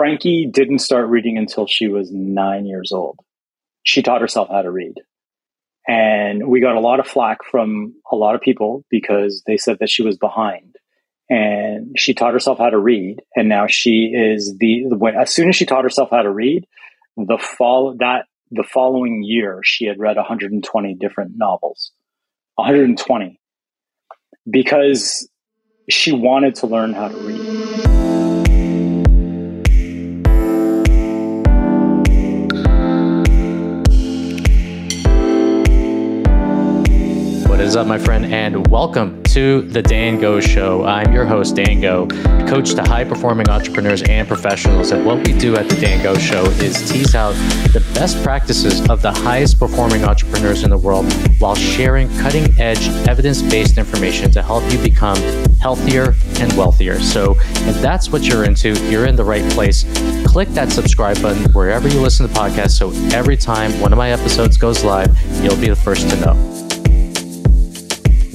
Frankie didn't start reading until she was nine years old. She taught herself how to read. And we got a lot of flack from a lot of people because they said that she was behind. And she taught herself how to read. And now she is the, when, as soon as she taught herself how to read, the fall, that, the following year, she had read 120 different novels. 120. Because she wanted to learn how to read. Is up, my friend, and welcome to the Dan Go Show. I'm your host, Dan Go, coach to high performing entrepreneurs and professionals. And what we do at the Dan Go Show is tease out the best practices of the highest performing entrepreneurs in the world while sharing cutting edge, evidence based information to help you become healthier and wealthier. So, if that's what you're into, you're in the right place. Click that subscribe button wherever you listen to podcasts so every time one of my episodes goes live, you'll be the first to know.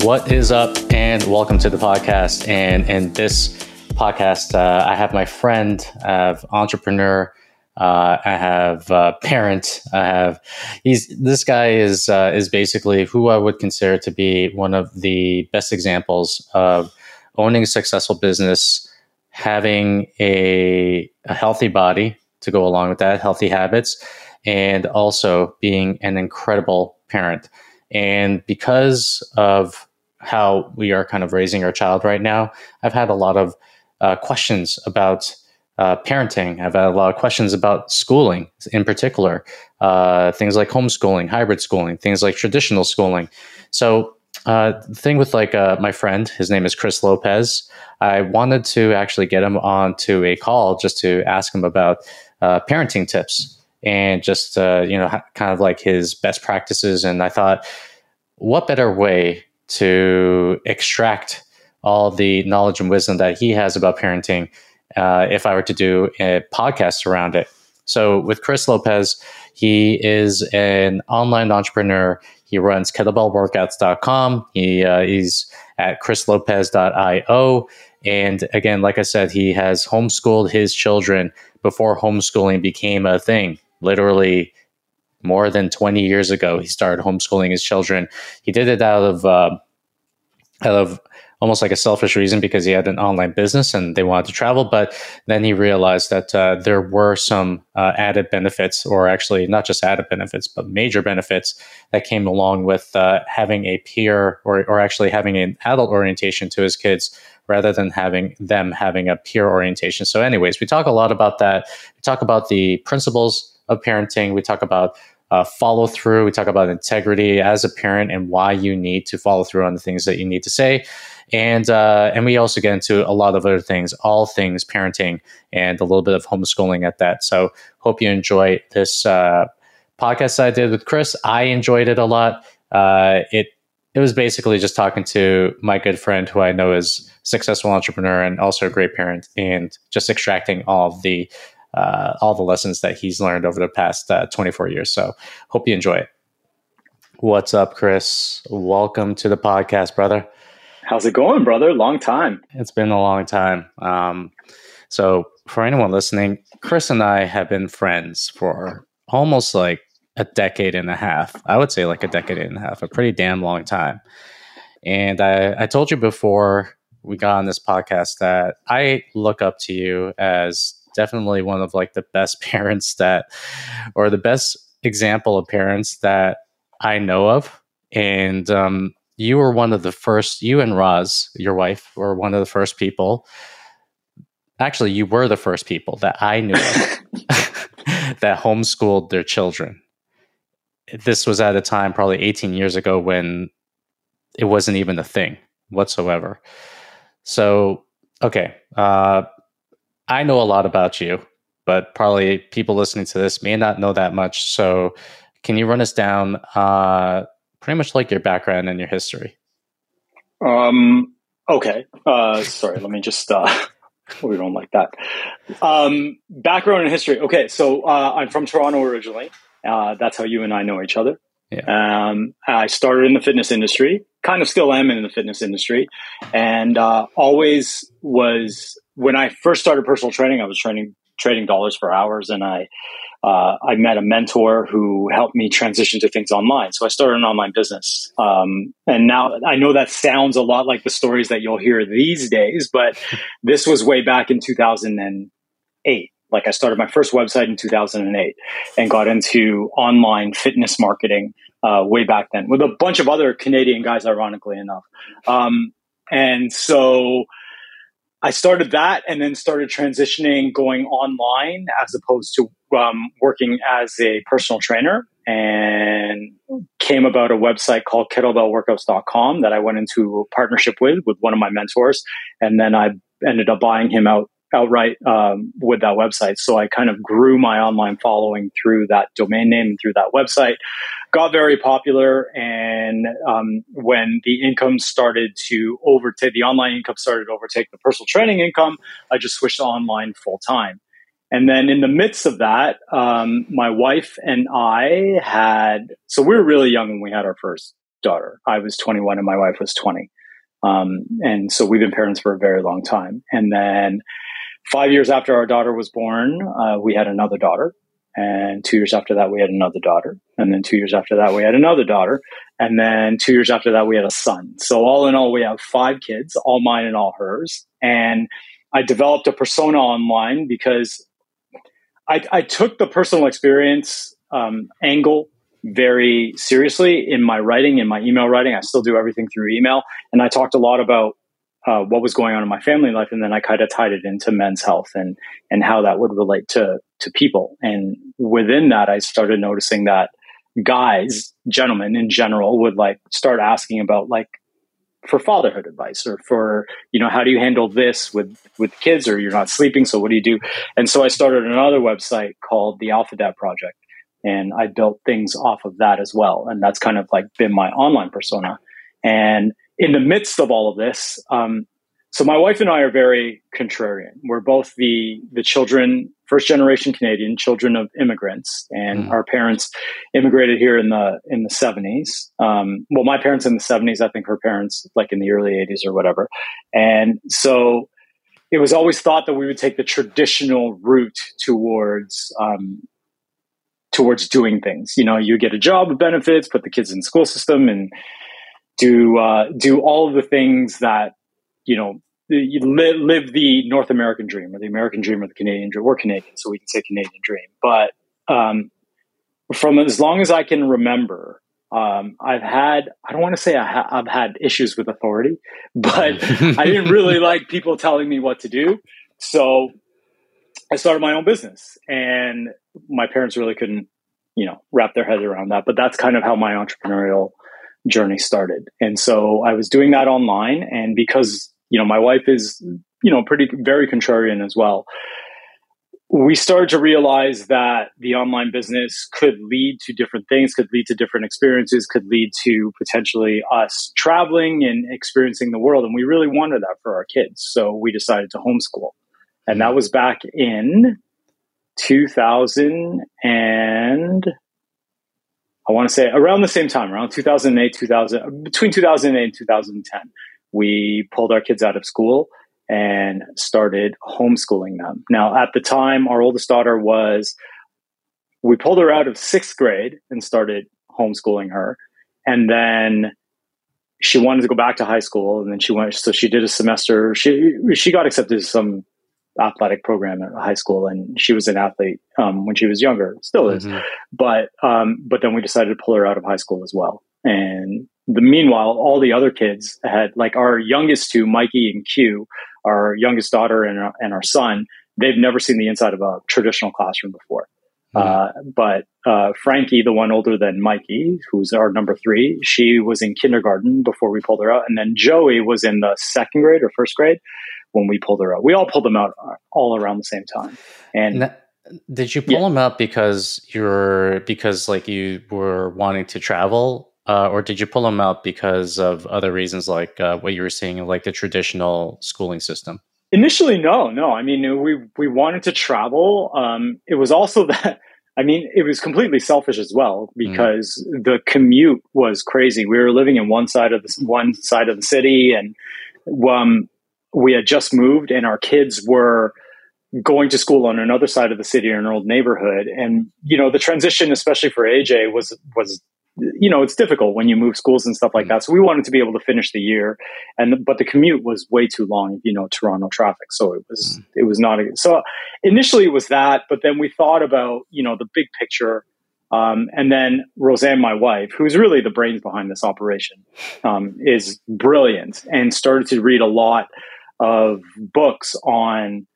What is up, and welcome to the podcast. And in this podcast, uh, I have my friend, I have entrepreneur, uh, I have uh, parent, I have he's this guy is uh, is basically who I would consider to be one of the best examples of owning a successful business, having a, a healthy body to go along with that, healthy habits, and also being an incredible parent. And because of how we are kind of raising our child right now, I've had a lot of uh, questions about uh, parenting. I've had a lot of questions about schooling in particular, uh, things like homeschooling, hybrid schooling, things like traditional schooling. So, uh, the thing with like uh, my friend, his name is Chris Lopez. I wanted to actually get him on to a call just to ask him about uh, parenting tips and just you know kind of like his best practices. And I thought, what better way to extract all the knowledge and wisdom that he has about parenting uh, if I were to do a podcast around it. So with Chris Lopez, he is an online entrepreneur. He runs kettlebellworkouts.com. He, uh, he's at chrislopez.io. And again, like I said, he has homeschooled his children before homeschooling became a thing. Literally more than 20 years ago. He started homeschooling his children. He did it out of uh, out of almost like a selfish reason because he had an online business and they wanted to travel. But then he realized that uh, there were some uh, added benefits, or actually not just added benefits, but major benefits that came along with uh, having a peer or, or actually having an adult orientation to his kids rather than having them having a peer orientation. So, anyways, we talk a lot about that. We talk about the principles of parenting. We talk about uh, follow through. We talk about integrity as a parent and why you need to follow through on the things that you need to say. And uh, and we also get into a lot of other things, all things parenting, and a little bit of homeschooling at that. So hope you enjoy this uh, podcast I did with Chris. I enjoyed it a lot. Uh, it it was basically just talking to my good friend who I know is successful entrepreneur and also a great parent, and just extracting all the uh, all the lessons that he's learned over the past uh, 24 years. So hope you enjoy it. What's up, Chris? Welcome to the podcast, brother. How's it going, brother? Long time. It's been a long time. Um, so, for anyone listening, Chris and I have been friends for almost like a decade and a half. I would say like a decade and a half, a pretty damn long time. And I, I told you before we got on this podcast that I look up to you as definitely one of like the best parents that, or the best example of parents that I know of. And um, you were one of the first, you and Roz, your wife, were one of the first people. Actually, you were the first people that I knew that homeschooled their children. This was at a time, probably 18 years ago, when it wasn't even a thing whatsoever. So, okay, uh, I know a lot about you, but probably people listening to this may not know that much. So, can you run us down uh, pretty much like your background and your history? Um. Okay. Uh, sorry. let me just. Uh, we don't like that. Um, background and history. Okay, so uh, I'm from Toronto originally. Uh, that's how you and I know each other. Yeah. Um, I started in the fitness industry, kind of still am in the fitness industry, and uh, always was when I first started personal training, I was training trading dollars for hours, and I uh, I met a mentor who helped me transition to things online. So I started an online business. Um, and now I know that sounds a lot like the stories that you'll hear these days, but this was way back in 2008. Like I started my first website in 2008 and got into online fitness marketing uh, way back then with a bunch of other Canadian guys, ironically enough. Um, and so I started that and then started transitioning going online as opposed to um, working as a personal trainer and came about a website called kettlebellworkouts.com that I went into a partnership with with one of my mentors. And then I ended up buying him out outright um, with that website. So I kind of grew my online following through that domain name and through that website. Got very popular, and um, when the income started to overtake the online income started to overtake the personal training income, I just switched to online full time. And then in the midst of that, um, my wife and I had so we were really young when we had our first daughter. I was 21 and my wife was 20. Um, and so we've been parents for a very long time. And then five years after our daughter was born, uh, we had another daughter. And two years after that, we had another daughter. And then two years after that, we had another daughter. And then two years after that, we had a son. So all in all, we have five kids, all mine and all hers. And I developed a persona online because I, I took the personal experience um, angle very seriously in my writing, in my email writing. I still do everything through email. And I talked a lot about uh, what was going on in my family life, and then I kind of tied it into men's health and and how that would relate to to people. And within that, I started noticing that guys, gentlemen in general, would like start asking about like for fatherhood advice or for you know how do you handle this with with kids or you're not sleeping so what do you do? And so i started another website called the alpha dad project and i built things off of that as well. And that's kind of like been my online persona. And in the midst of all of this, um, so my wife and I are very contrarian. We're both the the children, first generation Canadian, children of immigrants, and mm. our parents immigrated here in the in the seventies. Um, well, my parents in the seventies. I think her parents like in the early eighties or whatever. And so it was always thought that we would take the traditional route towards um, towards doing things. You know, you get a job with benefits, put the kids in the school system, and do uh, do all the things that you know you live, live the North American dream or the American dream or the Canadian dream. We're Canadian, so we can say Canadian dream. But um, from as long as I can remember, um, I've had I don't want to say I have had issues with authority, but I didn't really like people telling me what to do. So I started my own business, and my parents really couldn't, you know, wrap their heads around that. But that's kind of how my entrepreneurial journey started. And so I was doing that online. And because, you know, my wife is, you know, pretty, very contrarian as well, we started to realize that the online business could lead to different things, could lead to different experiences, could lead to potentially us traveling and experiencing the world. And we really wanted that for our kids. So we decided to homeschool. And that was back in 2000 and I want to say around the same time, around 2008, 2000, between 2008 and 2010, we pulled our kids out of school and started homeschooling them. Now, at the time, our oldest daughter was, we pulled her out of sixth grade and started homeschooling her. And then she wanted to go back to high school and then she went, so she did a semester. She, she got accepted to some athletic program at high school, and she was an athlete um, when she was younger, still is. Mm-hmm. But um, but then we decided to pull her out of high school as well. And the meanwhile, all the other kids had like our youngest two, Mikey and Q, our youngest daughter and our, and our son. They've never seen the inside of a traditional classroom before. Mm-hmm. Uh, but uh, Frankie, the one older than Mikey, who's our number three, she was in kindergarten before we pulled her out, and then Joey was in the second grade or first grade when we pulled her out. We all pulled them out all around the same time. And now, did you pull yeah. them out because you're because like you were wanting to travel, uh, or did you pull them out because of other reasons, like uh, what you were seeing, like the traditional schooling system? Initially, no, no. I mean, we we wanted to travel. Um, it was also that. I mean, it was completely selfish as well mm. because mm. the commute was crazy. We were living in one side of the one side of the city, and um, we had just moved and our kids were going to school on another side of the city in an old neighborhood. And, you know, the transition, especially for AJ was, was, you know, it's difficult when you move schools and stuff like mm-hmm. that. So we wanted to be able to finish the year and, but the commute was way too long, you know, Toronto traffic. So it was, mm-hmm. it was not, a, so initially it was that, but then we thought about, you know, the big picture. Um, and then Roseanne, my wife, who's really the brains behind this operation, um, is brilliant and started to read a lot of books on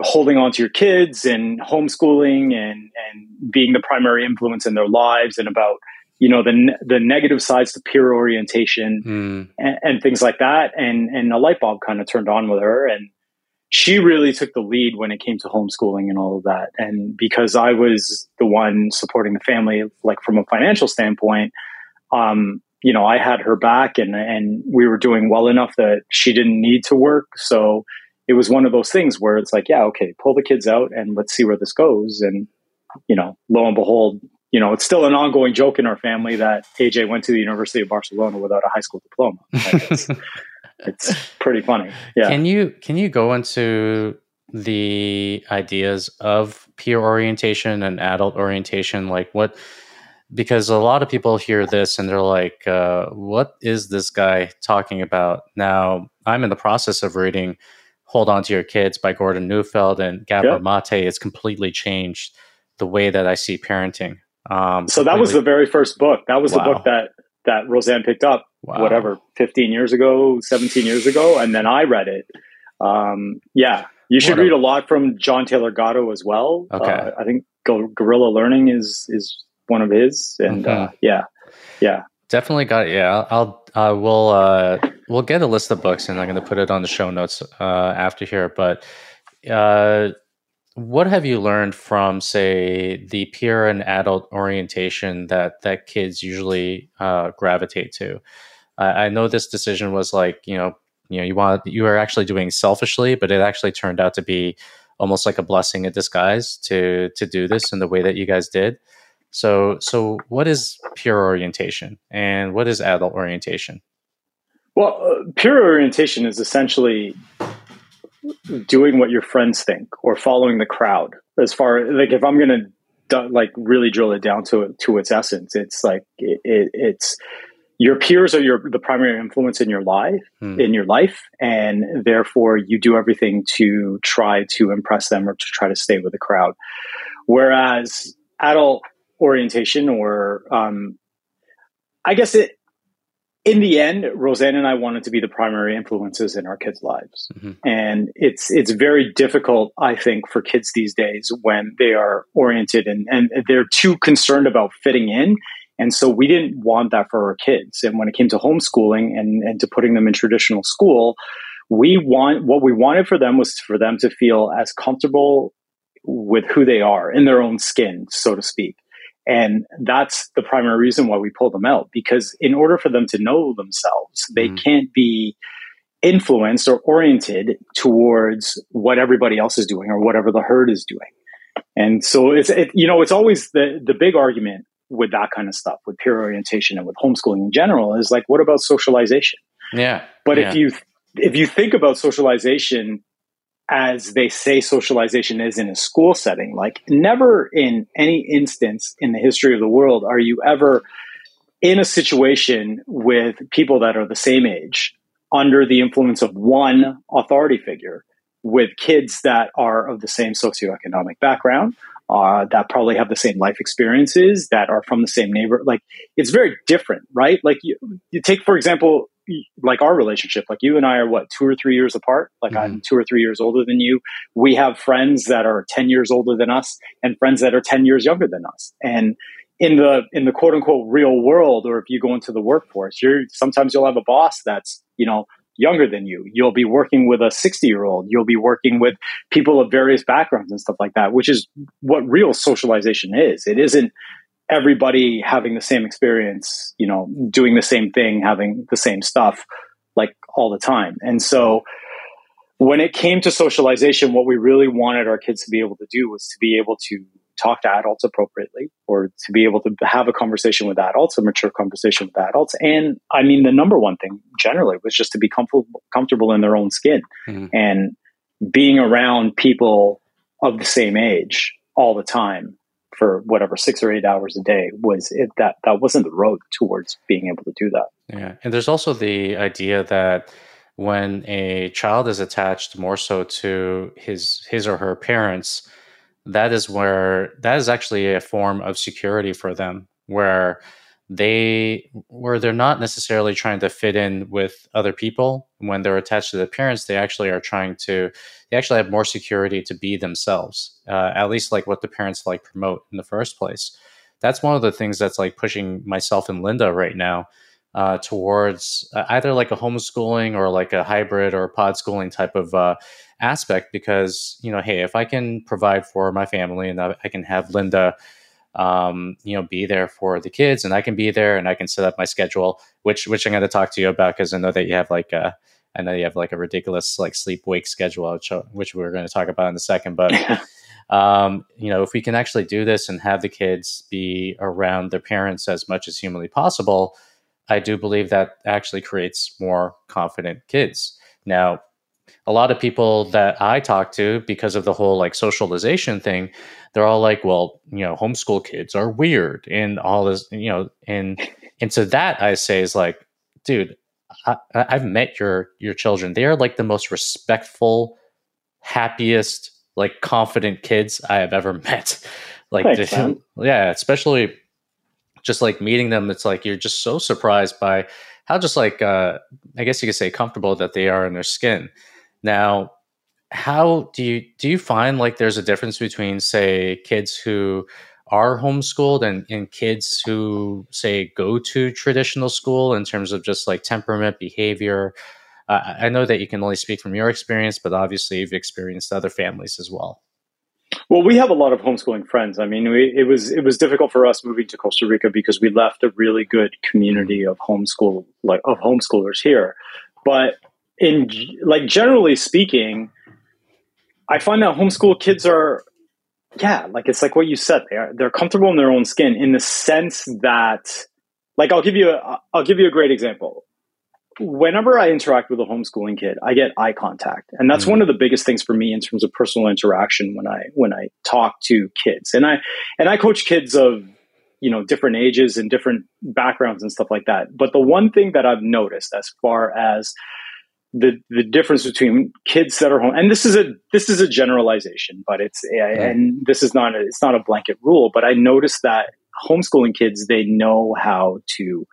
holding on to your kids and homeschooling and and being the primary influence in their lives and about you know the the negative sides to peer orientation mm. and, and, things like that and and a light bulb kind of turned on with her and she really took the lead when it came to homeschooling and all of that and because I was the one supporting the family like from a financial standpoint um you know I had her back and and we were doing well enough that she didn't need to work so it was one of those things where it's like, yeah, okay, pull the kids out and let's see where this goes. And, you know, lo and behold, you know, it's still an ongoing joke in our family that AJ went to the University of Barcelona without a high school diploma. It's, it's pretty funny. Yeah. Can you can you go into the ideas of peer orientation and adult orientation? Like what because a lot of people hear this and they're like, uh, what is this guy talking about? Now, I'm in the process of reading Hold On to Your Kids by Gordon Neufeld and Gabor yep. Mate has completely changed the way that I see parenting. Um, so that was the very first book. That was wow. the book that that Roseanne picked up, wow. whatever, 15 years ago, 17 years ago, and then I read it. Um, yeah, you should read a lot from John Taylor Gatto as well. Okay, uh, I think Guerrilla Learning is is one of his, and mm-hmm. uh, yeah, yeah, definitely got. It. Yeah, I'll I will uh, we'll get a list of books, and I'm going to put it on the show notes uh, after here. But uh, what have you learned from, say, the peer and adult orientation that that kids usually uh, gravitate to? I know this decision was like you know you know you want you were actually doing selfishly, but it actually turned out to be almost like a blessing in disguise to to do this in the way that you guys did. So, so what is peer orientation and what is adult orientation? Well, uh, peer orientation is essentially doing what your friends think or following the crowd. As far like if I'm going to like really drill it down to to its essence, it's like it, it, it's your peers are your the primary influence in your life hmm. in your life and therefore you do everything to try to impress them or to try to stay with the crowd whereas adult orientation or um, I guess it in the end, Roseanne and I wanted to be the primary influences in our kids' lives. Mm-hmm. And it's it's very difficult, I think, for kids these days when they are oriented and, and they're too concerned about fitting in. And so we didn't want that for our kids. And when it came to homeschooling and, and to putting them in traditional school, we want what we wanted for them was for them to feel as comfortable with who they are in their own skin, so to speak. And that's the primary reason why we pull them out because in order for them to know themselves, they mm. can't be influenced or oriented towards what everybody else is doing or whatever the herd is doing. And so it's, it, you know, it's always the, the big argument with that kind of stuff, with peer orientation and with homeschooling in general is like, what about socialization? Yeah. But yeah. if you, if you think about socialization as they say socialization is in a school setting. Like, never in any instance in the history of the world are you ever in a situation with people that are the same age under the influence of one authority figure with kids that are of the same socioeconomic background uh, that probably have the same life experiences that are from the same neighbor like it's very different right like you, you take for example like our relationship like you and i are what two or three years apart? Like mm-hmm. i'm two or three years older than you. We have friends that are 10 years older than us and friends that are 10 years younger than us. And in the in the quote unquote real world or if you go into the workforce you're sometimes you'll have a boss that's you know younger than you. You'll be working with a 60 year old you'll be working with people of various backgrounds and stuff like that which is what real socialization is. It isn't everybody having the same experience, you know, doing the same thing, having the same stuff like all the time. And so when it came to socialization, what we really wanted our kids to be able to do was to be able to talk to adults appropriately or to be able to have a conversation with adults, a mature conversation with adults. And I mean, the number one thing generally was just to be comfortable, comfortable in their own skin. Mm-hmm. And being around people of the same age all the time for whatever six or eight hours a day was it that that wasn't the road towards being able to do that. Yeah. And there's also the idea that when a child is attached more so to his his or her parents that is where that is actually a form of security for them where they where they're not necessarily trying to fit in with other people when they're attached to the parents they actually are trying to they actually have more security to be themselves uh, at least like what the parents like promote in the first place. That's one of the things that's like pushing myself and linda right now uh, towards uh, either like a homeschooling or like a hybrid or pod schooling type of uh, aspect because you know hey if i can provide for my family and i can have linda um, you know, be there for the kids, and I can be there, and I can set up my schedule, which which I'm going to talk to you about because I know that you have like a, I know you have like a ridiculous like sleep wake schedule, which, which we're going to talk about in a second, but. um, you know, if we can actually do this and have the kids be around their parents as much as humanly possible, I do believe that actually creates more confident kids. Now, a lot of people that I talk to, because of the whole like socialization thing, they're all like, well, you know, homeschool kids are weird and all this, you know, and and so that I say is like, dude, I, I've met your your children. They are like the most respectful, happiest, like confident kids I have ever met. Like, Thanks, yeah, especially just like meeting them. It's like you're just so surprised by how just like uh, I guess you could say comfortable that they are in their skin. Now, how do you do you find like there's a difference between say kids who are homeschooled and, and kids who say go to traditional school in terms of just like temperament behavior? Uh, i know that you can only speak from your experience but obviously you've experienced other families as well. Well we have a lot of homeschooling friends. I mean we, it was it was difficult for us moving to costa rica because we left a really good community of homeschool like of homeschoolers here. But in like generally speaking I find that homeschool kids are, yeah, like it's like what you said. They are they're comfortable in their own skin in the sense that, like, I'll give you a I'll give you a great example. Whenever I interact with a homeschooling kid, I get eye contact, and that's mm-hmm. one of the biggest things for me in terms of personal interaction when I when I talk to kids. And I and I coach kids of you know different ages and different backgrounds and stuff like that. But the one thing that I've noticed as far as the the difference between kids that are home and this is a this is a generalization but it's and this is not a, it's not a blanket rule but i noticed that homeschooling kids they know how to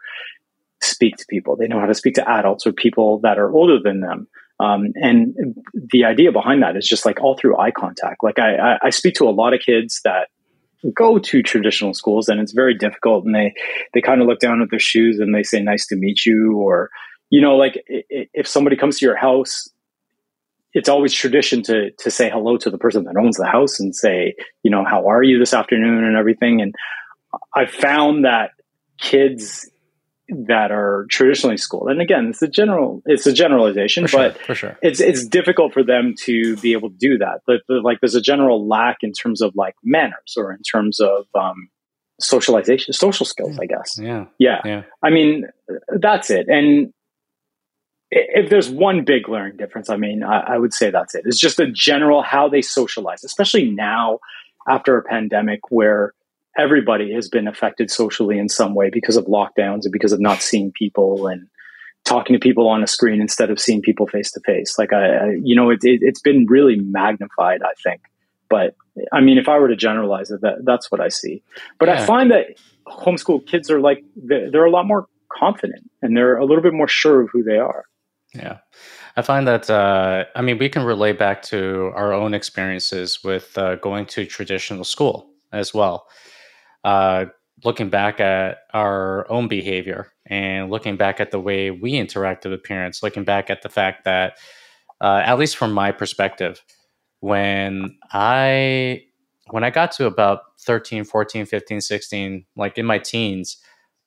speak to people. They know how to speak to adults or people that are older than them. Um, and the idea behind that is just like all through eye contact. Like I, I speak to a lot of kids that go to traditional schools and it's very difficult and they they kind of look down at their shoes and they say nice to meet you or you know, like if somebody comes to your house, it's always tradition to to say hello to the person that owns the house and say, you know, how are you this afternoon and everything. And I found that kids that are traditionally schooled, and again, it's a general, it's a generalization, for but for sure. it's it's difficult for them to be able to do that. But, but like, there's a general lack in terms of like manners or in terms of um, socialization, social skills, I guess. Yeah. yeah, yeah. I mean, that's it, and if there's one big glaring difference, I mean, I, I, would say that's it. It's just the general how they socialize, especially now after a pandemic where everybody has been affected socially in some way because of lockdowns and because of not seeing people and talking to people on a screen instead of seeing people face to face. Like I, I you know, it, it, it's been really magnified, I think. But I mean, if I were to generalize it, that, that's what I see. But yeah. I find that homeschool kids are like they're, they're a lot more confident and they're a little bit more sure of who they are. Yeah. I find that, uh, I mean, we can relate back to our own experiences with uh, going to traditional school as well. Uh, looking back at our own behavior and looking back at the way we interacted with parents, looking back at the fact that, uh, at least from my perspective, when I when I got to about 13, 14, 15, 16, like in my teens,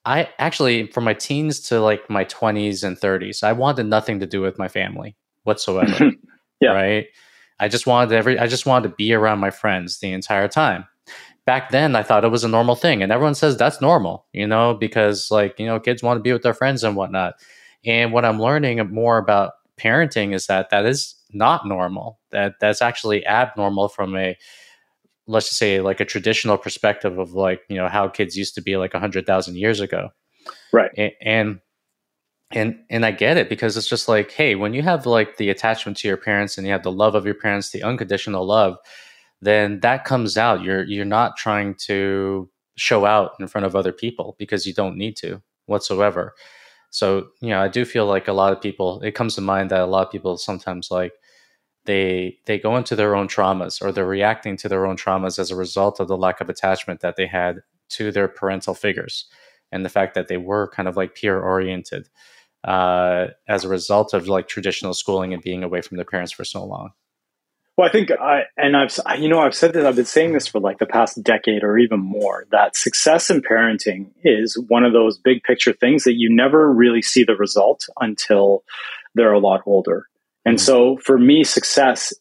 I actually, from my teens to like my 20s and 30s, I wanted nothing to do with my family whatsoever. yeah. Right. I just wanted every, I just wanted to be around my friends the entire time. Back then, I thought it was a normal thing. And everyone says that's normal, you know, because like, you know, kids want to be with their friends and whatnot. And what I'm learning more about parenting is that that is not normal. That that's actually abnormal from a let's just say like a traditional perspective of like you know how kids used to be like a hundred thousand years ago, right? And and and I get it because it's just like hey, when you have like the attachment to your parents and you have the love of your parents, the unconditional love, then that comes out. You're you're not trying to show out in front of other people because you don't need to whatsoever. So, you know, I do feel like a lot of people, it comes to mind that a lot of people sometimes like they they go into their own traumas or they're reacting to their own traumas as a result of the lack of attachment that they had to their parental figures and the fact that they were kind of like peer oriented uh, as a result of like traditional schooling and being away from their parents for so long. Well, I think I and I've you know I've said that I've been saying this for like the past decade or even more that success in parenting is one of those big picture things that you never really see the result until they're a lot older. And mm-hmm. so for me success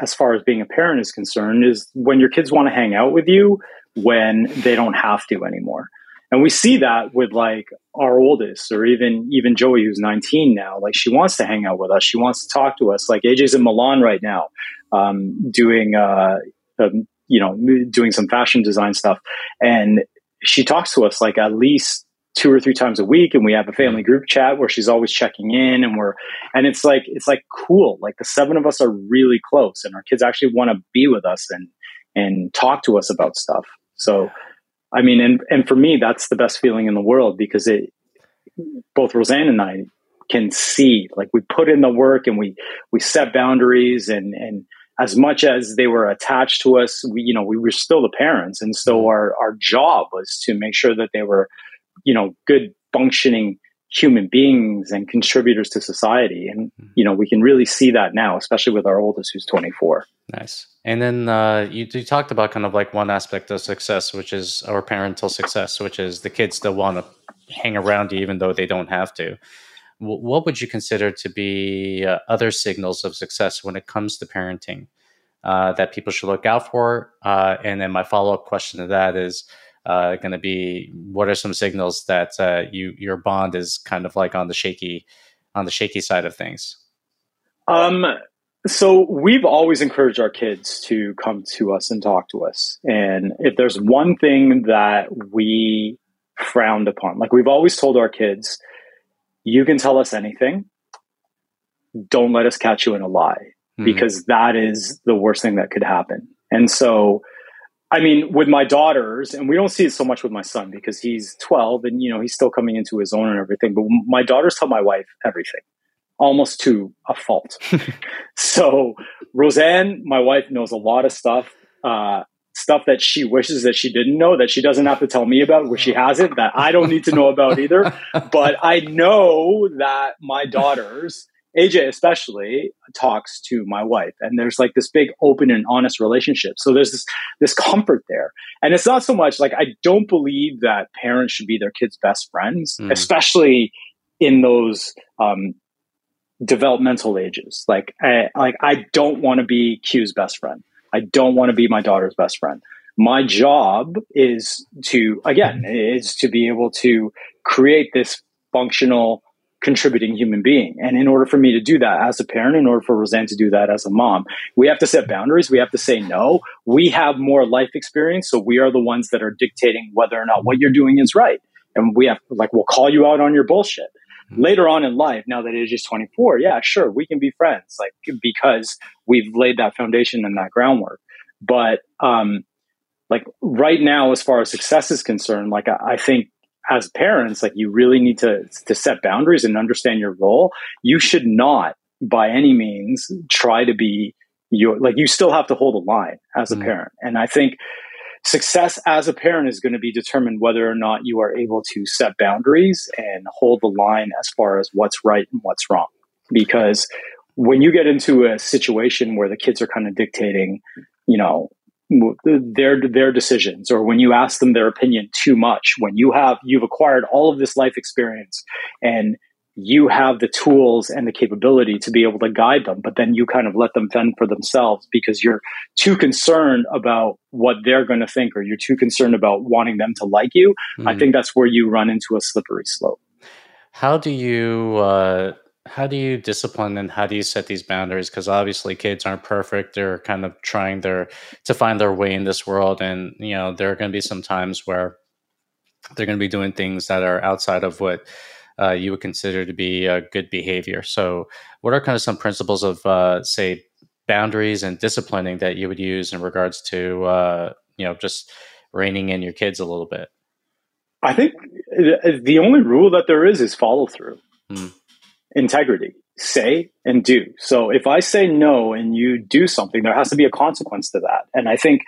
as far as being a parent is concerned is when your kids want to hang out with you when they don't have to anymore. And we see that with like our oldest or even even Joey who's 19 now like she wants to hang out with us she wants to talk to us like AJ's in Milan right now um, doing uh, um, you know doing some fashion design stuff and she talks to us like at least two or three times a week and we have a family group chat where she's always checking in and we're and it's like it's like cool like the seven of us are really close and our kids actually want to be with us and and talk to us about stuff so I mean, and and for me, that's the best feeling in the world because it. Both Roseanne and I can see, like, we put in the work and we we set boundaries, and and as much as they were attached to us, we you know we were still the parents, and so mm-hmm. our our job was to make sure that they were, you know, good functioning human beings and contributors to society. And, mm-hmm. you know, we can really see that now, especially with our oldest who's 24. Nice. And then uh, you, you talked about kind of like one aspect of success, which is our parental success, which is the kids still want to hang around you even though they don't have to. W- what would you consider to be uh, other signals of success when it comes to parenting uh, that people should look out for? Uh, and then my follow up question to that is, uh, going to be? What are some signals that uh, you your bond is kind of like on the shaky on the shaky side of things? Um, so we've always encouraged our kids to come to us and talk to us. And if there's one thing that we frowned upon, like we've always told our kids, you can tell us anything. Don't let us catch you in a lie mm-hmm. because that is the worst thing that could happen. And so I mean, with my daughters, and we don't see it so much with my son because he's 12 and, you know, he's still coming into his own and everything. But my daughters tell my wife everything, almost to a fault. so, Roseanne, my wife, knows a lot of stuff, uh, stuff that she wishes that she didn't know, that she doesn't have to tell me about, which she hasn't, that I don't need to know about either. But I know that my daughters AJ especially talks to my wife and there's like this big open and honest relationship. So there's this this comfort there. And it's not so much like I don't believe that parents should be their kids' best friends, mm. especially in those um, developmental ages. Like I, like I don't want to be Q's best friend. I don't want to be my daughter's best friend. My job is to again is to be able to create this functional contributing human being. And in order for me to do that as a parent, in order for Roseanne to do that as a mom, we have to set boundaries. We have to say no. We have more life experience. So we are the ones that are dictating whether or not what you're doing is right. And we have, like, we'll call you out on your bullshit. Mm-hmm. Later on in life, now that AJ is 24, yeah, sure, we can be friends, like, because we've laid that foundation and that groundwork. But, um, like right now, as far as success is concerned, like I, I think as parents, like you really need to to set boundaries and understand your role. You should not, by any means, try to be your like. You still have to hold a line as a mm. parent, and I think success as a parent is going to be determined whether or not you are able to set boundaries and hold the line as far as what's right and what's wrong. Because when you get into a situation where the kids are kind of dictating, you know, their their decisions or when you ask them their opinion too much when you have you've acquired all of this life experience and you have the tools and the capability to be able to guide them but then you kind of let them fend for themselves because you're too concerned about what they're going to think or you're too concerned about wanting them to like you mm-hmm. i think that's where you run into a slippery slope how do you uh how do you discipline and how do you set these boundaries? Because obviously, kids aren't perfect. They're kind of trying their to find their way in this world, and you know there are going to be some times where they're going to be doing things that are outside of what uh, you would consider to be a good behavior. So, what are kind of some principles of, uh, say, boundaries and disciplining that you would use in regards to, uh, you know, just reining in your kids a little bit? I think the only rule that there is is follow through, hmm. Integrity, say and do. So if I say no and you do something, there has to be a consequence to that. And I think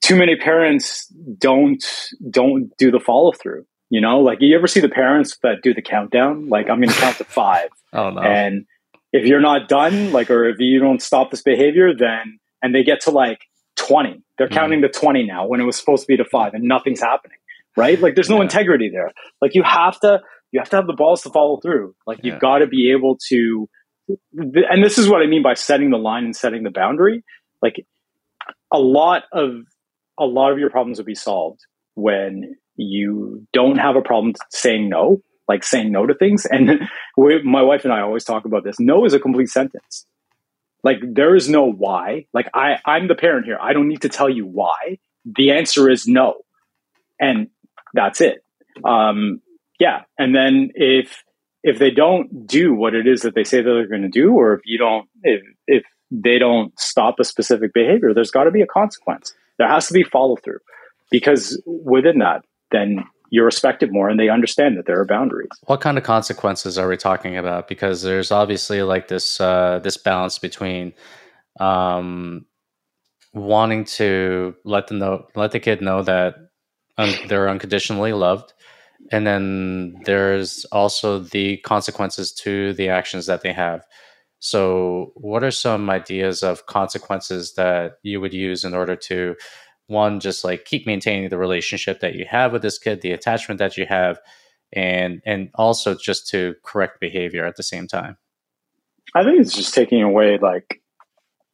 too many parents don't don't do the follow through. You know, like you ever see the parents that do the countdown? Like I'm going to count to five. oh no! And if you're not done, like, or if you don't stop this behavior, then and they get to like 20, they're mm. counting to 20 now when it was supposed to be to five, and nothing's happening. Right? Like, there's no yeah. integrity there. Like, you have to you have to have the balls to follow through. Like, you've got to be able to. And this is what I mean by setting the line and setting the boundary. Like, a lot of a lot of your problems will be solved when you don't have a problem saying no, like saying no to things. And we, my wife and I always talk about this. No is a complete sentence. Like there is no why. Like I, I'm the parent here. I don't need to tell you why. The answer is no, and that's it. Um, yeah. And then if if they don't do what it is that they say that they're going to do, or if you don't, if if they don't stop a specific behavior, there's got to be a consequence. There has to be follow through because within that, then you're respected more and they understand that there are boundaries. What kind of consequences are we talking about? Because there's obviously like this uh, this balance between um, wanting to let the know let the kid know that un- they're unconditionally loved, and then there's also the consequences to the actions that they have. So, what are some ideas of consequences that you would use in order to one just like keep maintaining the relationship that you have with this kid the attachment that you have and and also just to correct behavior at the same time i think it's just taking away like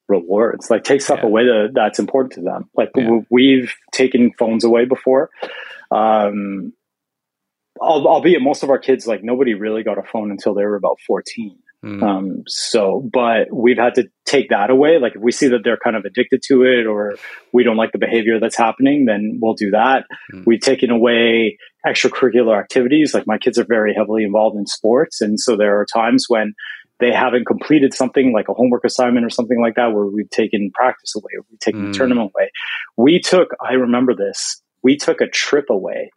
rewards like take stuff yeah. away that, that's important to them like yeah. we've taken phones away before um albeit most of our kids like nobody really got a phone until they were about 14 Mm. Um, so, but we've had to take that away. Like if we see that they're kind of addicted to it or we don't like the behavior that's happening, then we'll do that. Mm. We've taken away extracurricular activities. Like my kids are very heavily involved in sports. And so there are times when they haven't completed something like a homework assignment or something like that where we've taken practice away or we've taken mm. the tournament away. We took, I remember this, we took a trip away.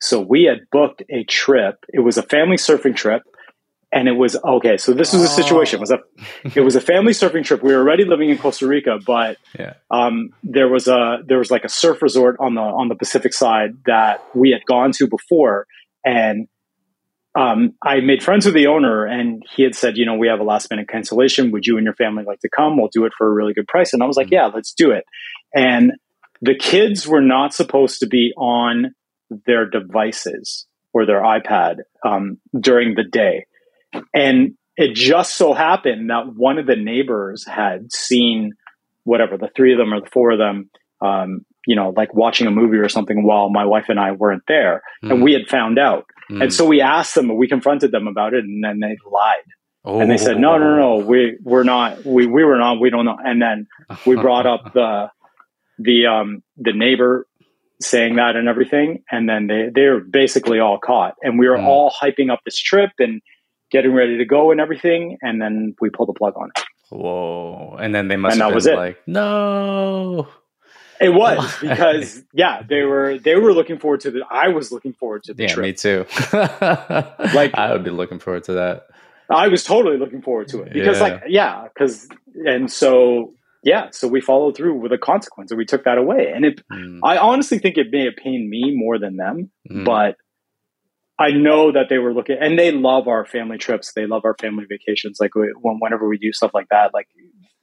So we had booked a trip. It was a family surfing trip and it was okay. So this was a situation. It was a it was a family surfing trip. We were already living in Costa Rica, but yeah. um, there was a there was like a surf resort on the on the Pacific side that we had gone to before, and um, I made friends with the owner, and he had said, you know, we have a last minute cancellation. Would you and your family like to come? We'll do it for a really good price. And I was like, mm-hmm. yeah, let's do it. And the kids were not supposed to be on their devices or their iPad um, during the day and it just so happened that one of the neighbors had seen whatever the three of them or the four of them, um, you know, like watching a movie or something while my wife and I weren't there, mm. and hmm. we had found out. Mm. And so we asked them, we confronted them about it, and then they lied. Oh. And they said, "No, no, no, we we're not. We we were not. We don't know." And then we brought up the the um the neighbor saying that and everything, and then they they're basically all caught, and we were mm. all hyping up this trip and getting ready to go and everything, and then we pulled the plug on it. Whoa! And then they must and have been like, "No." It was because yeah, they were they were looking forward to the. I was looking forward to the yeah, trip. me too. like I would be looking forward to that. I was totally looking forward to it because, yeah. like, yeah, because and so yeah, so we followed through with a consequence and we took that away. And it, mm. I honestly think it may have pained me more than them, mm. but I know that they were looking, and they love our family trips. They love our family vacations. Like we, whenever we do stuff like that, like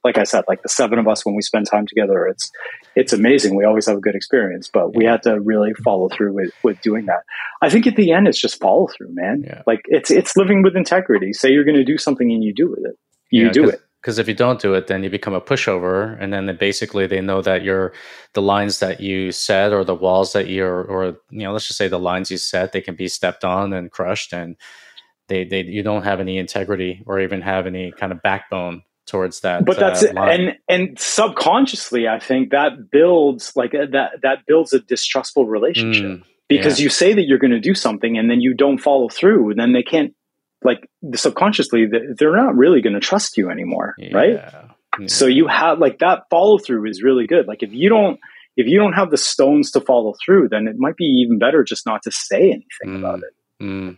like I said, like the seven of us when we spend time together, it's it's amazing. We always have a good experience, but we had to really follow through with with doing that. I think at the end, it's just follow through, man. Yeah. Like it's it's living with integrity. Say you're going to do something and you do with it. You yeah, do it because if you don't do it then you become a pushover and then they basically they know that you're the lines that you set or the walls that you're or you know let's just say the lines you set they can be stepped on and crushed and they they you don't have any integrity or even have any kind of backbone towards that. But that's uh, and and subconsciously, I think that builds like uh, that that builds a distrustful relationship mm, because yeah. you say that you're going to do something and then you don't follow through, and then they can't like subconsciously they're not really going to trust you anymore, yeah. right? Yeah. So you have like that follow through is really good. Like if you don't if you don't have the stones to follow through, then it might be even better just not to say anything mm, about it. Mm.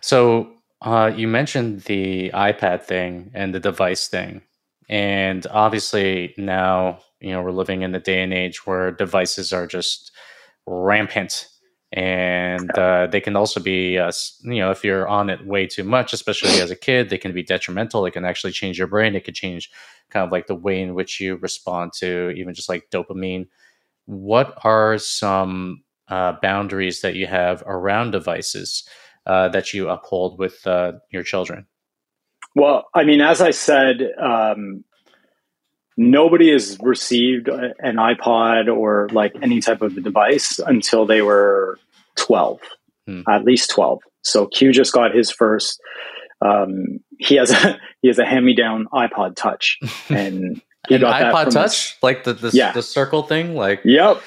So uh, you mentioned the iPad thing and the device thing, and obviously now you know we're living in the day and age where devices are just rampant, and uh, they can also be uh, you know if you're on it way too much, especially as a kid, they can be detrimental. They can actually change your brain. It could change kind of like the way in which you respond to even just like dopamine. What are some uh, boundaries that you have around devices? uh, that you uphold with uh, your children? Well, I mean, as I said, um, nobody has received an iPod or like any type of device until they were 12, hmm. at least 12. So Q just got his first. Um, he has a he has a hand me down iPod Touch, and he An got iPod Touch, his, like the the, yeah. the circle thing, like yep.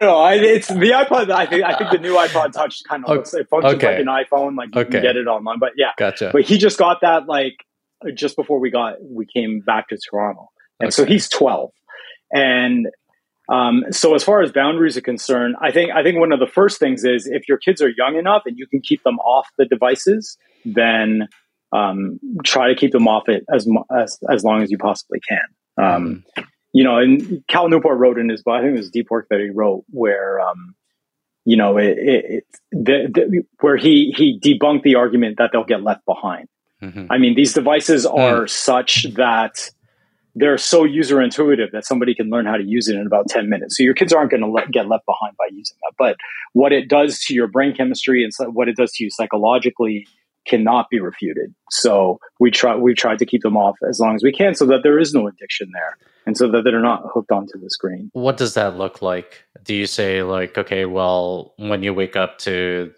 no, I, it's the iPod. I think I think the new iPod Touch kind of looks it functions okay. like an iPhone, like you okay. can get it online. But yeah, gotcha. But he just got that like just before we got we came back to Toronto, and okay. so he's twelve, and um, so as far as boundaries are concerned, I think I think one of the first things is if your kids are young enough and you can keep them off the devices, then um, try to keep them off it as as as long as you possibly can. Um, mm. You know, and Cal Newport wrote in his book, I think it was Deep Work that he wrote, where um, you know, it, it, the, the, where he he debunked the argument that they'll get left behind. Mm-hmm. I mean, these devices hmm. are mm. such that they're so user intuitive that somebody can learn how to use it in about 10 minutes. So your kids aren't going to le- get left behind by using that. But what it does to your brain chemistry and so what it does to you psychologically cannot be refuted. So we try we tried to keep them off as long as we can so that there is no addiction there and so that they're not hooked onto the screen. What does that look like? Do you say like okay, well, when you wake up to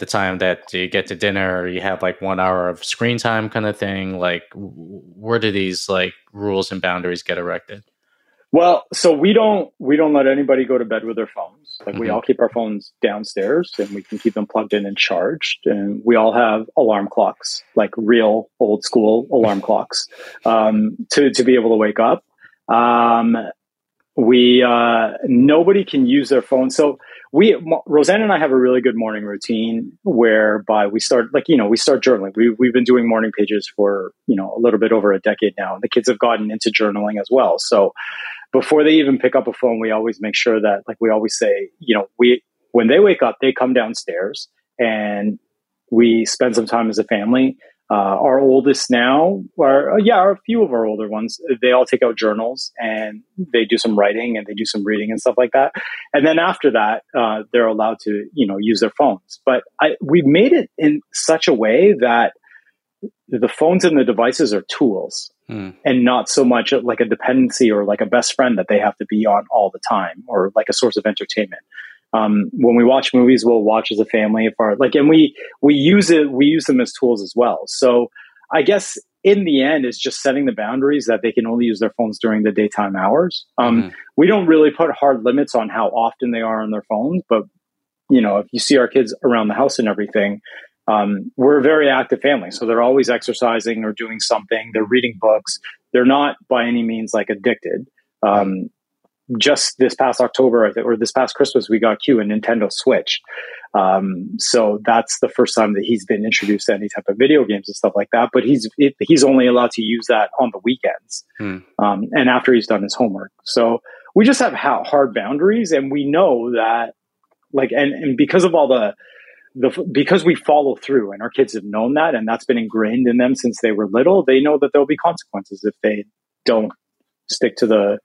the time that you get to dinner, you have like 1 hour of screen time kind of thing, like where do these like rules and boundaries get erected? Well, so we don't we don't let anybody go to bed with their phones. Like mm-hmm. we all keep our phones downstairs and we can keep them plugged in and charged. And we all have alarm clocks, like real old school alarm clocks, um, to to be able to wake up. Um, we uh, nobody can use their phone. So we Roseanne and I have a really good morning routine whereby we start like you know we start journaling. We we've been doing morning pages for you know a little bit over a decade now, and the kids have gotten into journaling as well. So before they even pick up a phone, we always make sure that like we always say you know we when they wake up, they come downstairs and we spend some time as a family uh, our oldest now, or uh, yeah, a few of our older ones, they all take out journals and they do some writing and they do some reading and stuff like that. And then after that, uh, they're allowed to, you know, use their phones. But I, we made it in such a way that the phones and the devices are tools hmm. and not so much like a dependency or like a best friend that they have to be on all the time or like a source of entertainment um, when we watch movies, we'll watch as a family. If our like, and we we use it, we use them as tools as well. So I guess in the end, it's just setting the boundaries that they can only use their phones during the daytime hours. Um, mm-hmm. We don't really put hard limits on how often they are on their phones, but you know, if you see our kids around the house and everything, um, we're a very active family. So they're always exercising or doing something. They're reading books. They're not by any means like addicted. Um, just this past October or this past Christmas, we got Q a Nintendo Switch. Um, so that's the first time that he's been introduced to any type of video games and stuff like that. But he's he's only allowed to use that on the weekends hmm. um, and after he's done his homework. So we just have hard boundaries, and we know that like and and because of all the the, because we follow through and our kids have known that and that's been ingrained in them since they were little they know that there'll be consequences if they don't stick to the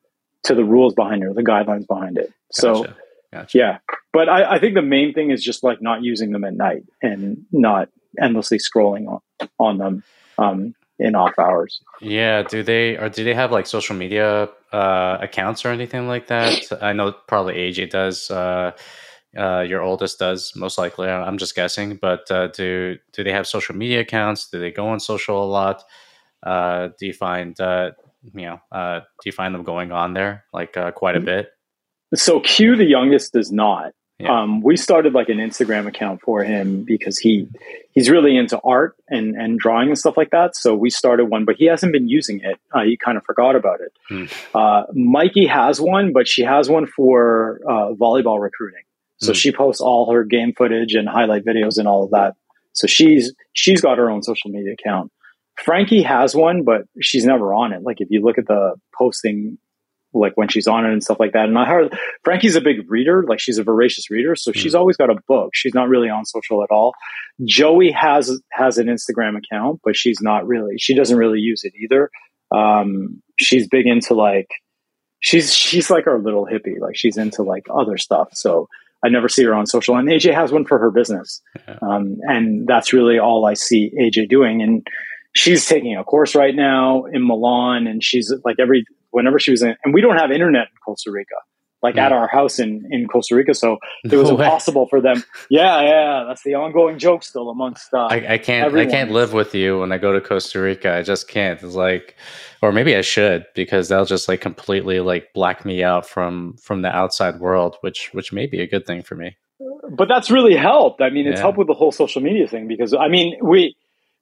to the rules behind it or the guidelines behind it. Gotcha. So gotcha. yeah, but I, I, think the main thing is just like not using them at night and not endlessly scrolling on, on them um, in off hours. Yeah. Do they, or do they have like social media uh, accounts or anything like that? I know probably AJ does. Uh, uh, your oldest does, most likely. I'm just guessing, but uh, do do they have social media accounts? Do they go on social a lot? Uh, do you find uh, you know uh, do you find them going on there like uh, quite a mm-hmm. bit? So Q, the youngest, does not. Yeah. Um, we started like an Instagram account for him because he he's really into art and and drawing and stuff like that. So we started one, but he hasn't been using it. Uh, he kind of forgot about it. Mm. Uh, Mikey has one, but she has one for uh, volleyball recruiting. So mm. she posts all her game footage and highlight videos and all of that. So she's she's got her own social media account. Frankie has one, but she's never on it. Like if you look at the posting like when she's on it and stuff like that. And I heard Frankie's a big reader, like she's a voracious reader, so mm. she's always got a book. She's not really on social at all. Joey has has an Instagram account, but she's not really. She doesn't really use it either. Um, she's big into like she's she's like our little hippie. Like she's into like other stuff. So I never see her on social. And AJ has one for her business, um, and that's really all I see AJ doing. And she's taking a course right now in Milan, and she's like every whenever she was in, and we don't have internet in Costa Rica, like at our house in, in Costa Rica. So it was impossible for them. Yeah, yeah, that's the ongoing joke still amongst. Uh, I, I, can't, everyone. I can't live with you when I go to Costa Rica. I just can't. It's like, or maybe I should because they'll just like completely like black me out from from the outside world, which which may be a good thing for me. But that's really helped. I mean, it's yeah. helped with the whole social media thing because I mean we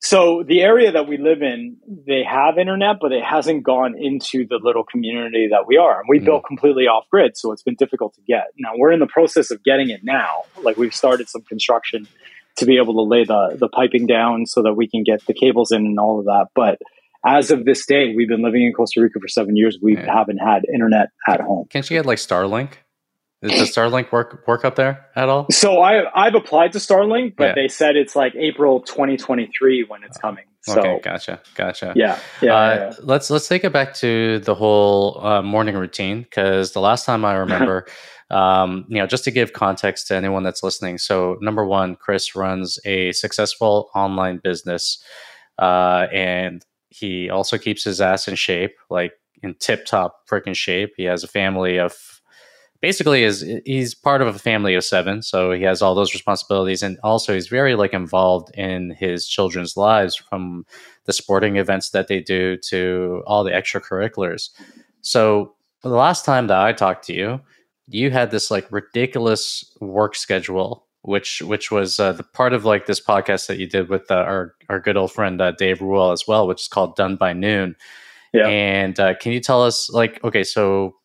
so the area that we live in, they have internet, but it hasn't gone into the little community that we are. And we mm. built completely off grid, so it's been difficult to get. Now we're in the process of getting it now. Like we've started some construction to be able to lay the the piping down so that we can get the cables in and all of that. But as of this day, we've been living in Costa Rica for seven years. We yeah. haven't had internet at home. Can't you get like Starlink? Does Starlink work work up there at all? So I I've applied to Starlink, but yeah. they said it's like April 2023 when it's coming. So, okay, gotcha, gotcha. Yeah, yeah, uh, yeah, Let's let's take it back to the whole uh, morning routine because the last time I remember, um, you know, just to give context to anyone that's listening. So number one, Chris runs a successful online business, uh, and he also keeps his ass in shape, like in tip top freaking shape. He has a family of basically is he's part of a family of seven so he has all those responsibilities and also he's very like involved in his children's lives from the sporting events that they do to all the extracurriculars so the last time that i talked to you you had this like ridiculous work schedule which which was uh, the part of like this podcast that you did with uh, our our good old friend uh, Dave Ruel as well, which is called Done by Noon. Yeah. And uh, can you tell us like okay, so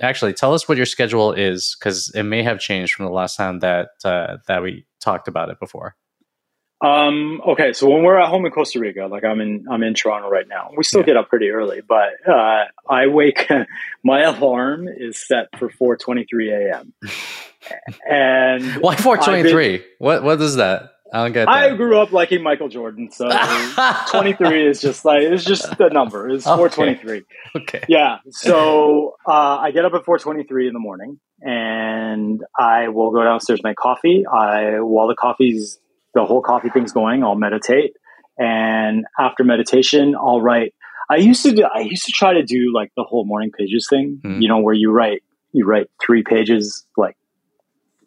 actually tell us what your schedule is because it may have changed from the last time that uh, that we talked about it before. Um, okay, so when we're at home in Costa Rica, like I'm in I'm in Toronto right now. We still yeah. get up pretty early, but uh, I wake. my alarm is set for 4:23 a.m. and why 4:23? What what is that? I don't get that. I grew up liking Michael Jordan, so 23 is just like it's just the number. It's 423. Okay. Yeah. So uh, I get up at 423 in the morning and I will go downstairs make coffee. I while the coffee's the whole coffee thing's going, I'll meditate. And after meditation, I'll write I used to do I used to try to do like the whole morning pages thing, mm. you know, where you write you write three pages like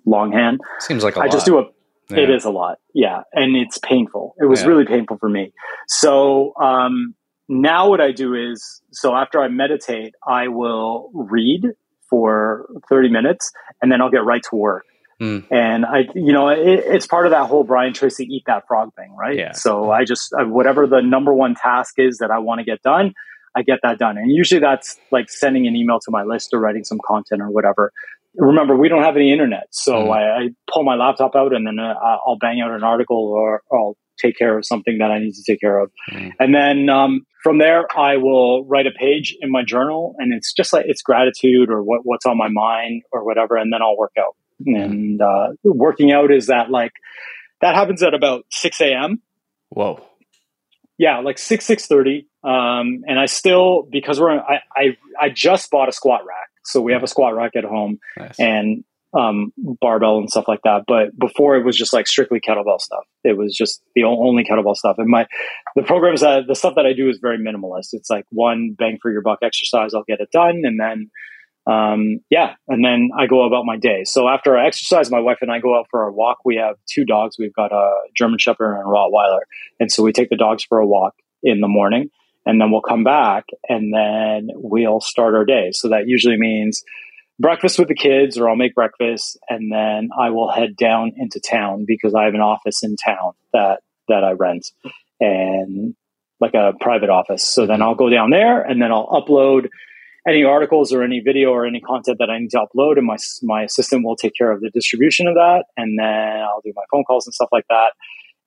longhand. Seems like I lot. just do a yeah. It is a lot. Yeah. And it's painful. It was yeah. really painful for me. So, um, now what I do is, so after I meditate, I will read for 30 minutes and then I'll get right to work. Mm. And I, you know, it, it's part of that whole Brian Tracy eat that frog thing, right? Yeah. So I just, whatever the number one task is that I want to get done, I get that done. And usually that's like sending an email to my list or writing some content or whatever remember we don't have any internet. So mm. I, I, pull my laptop out and then uh, i'll bang out an article or, or, i'll take care of something that i need to take care of. Mm. and then um, from there i will write a page in my journal and it's just like it's gratitude or what, what's on my mind or whatever and then i'll work out. Mm. and uh, working out is that like that happens at about 6 a.m whoa. Yeah like 6 6.30 um, and i still because we're I, I i just bought a squat rack so we have a squat rack at home nice. and um, barbell and stuff like that. But before it was just like strictly kettlebell stuff. It was just the only kettlebell stuff. And my the programs that the stuff that I do is very minimalist. It's like one bang for your buck exercise. I'll get it done, and then um, yeah, and then I go about my day. So after I exercise, my wife and I go out for a walk. We have two dogs. We've got a German Shepherd and a Rottweiler, and so we take the dogs for a walk in the morning, and then we'll come back, and then we'll start our day. So that usually means breakfast with the kids, or I'll make breakfast, and then I will head down into town because I have an office in town that that I rent, and like a private office. So then I'll go down there, and then I'll upload any articles or any video or any content that I need to upload, and my my assistant will take care of the distribution of that, and then I'll do my phone calls and stuff like that.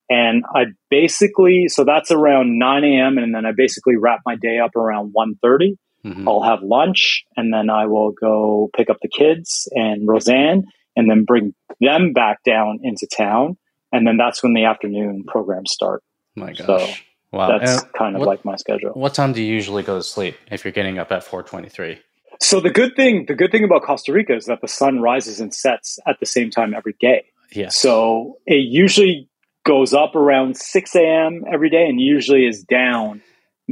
And I basically, so that's around 9 a.m. And then I basically wrap my day up around 1.30. Mm-hmm. I'll have lunch and then I will go pick up the kids and Roseanne and then bring them back down into town. And then that's when the afternoon programs start. My gosh. So Wow. That's and kind of what, like my schedule. What time do you usually go to sleep if you're getting up at 423? So the good thing, the good thing about Costa Rica is that the sun rises and sets at the same time every day. Yeah. So it usually goes up around 6 a.m. every day and usually is down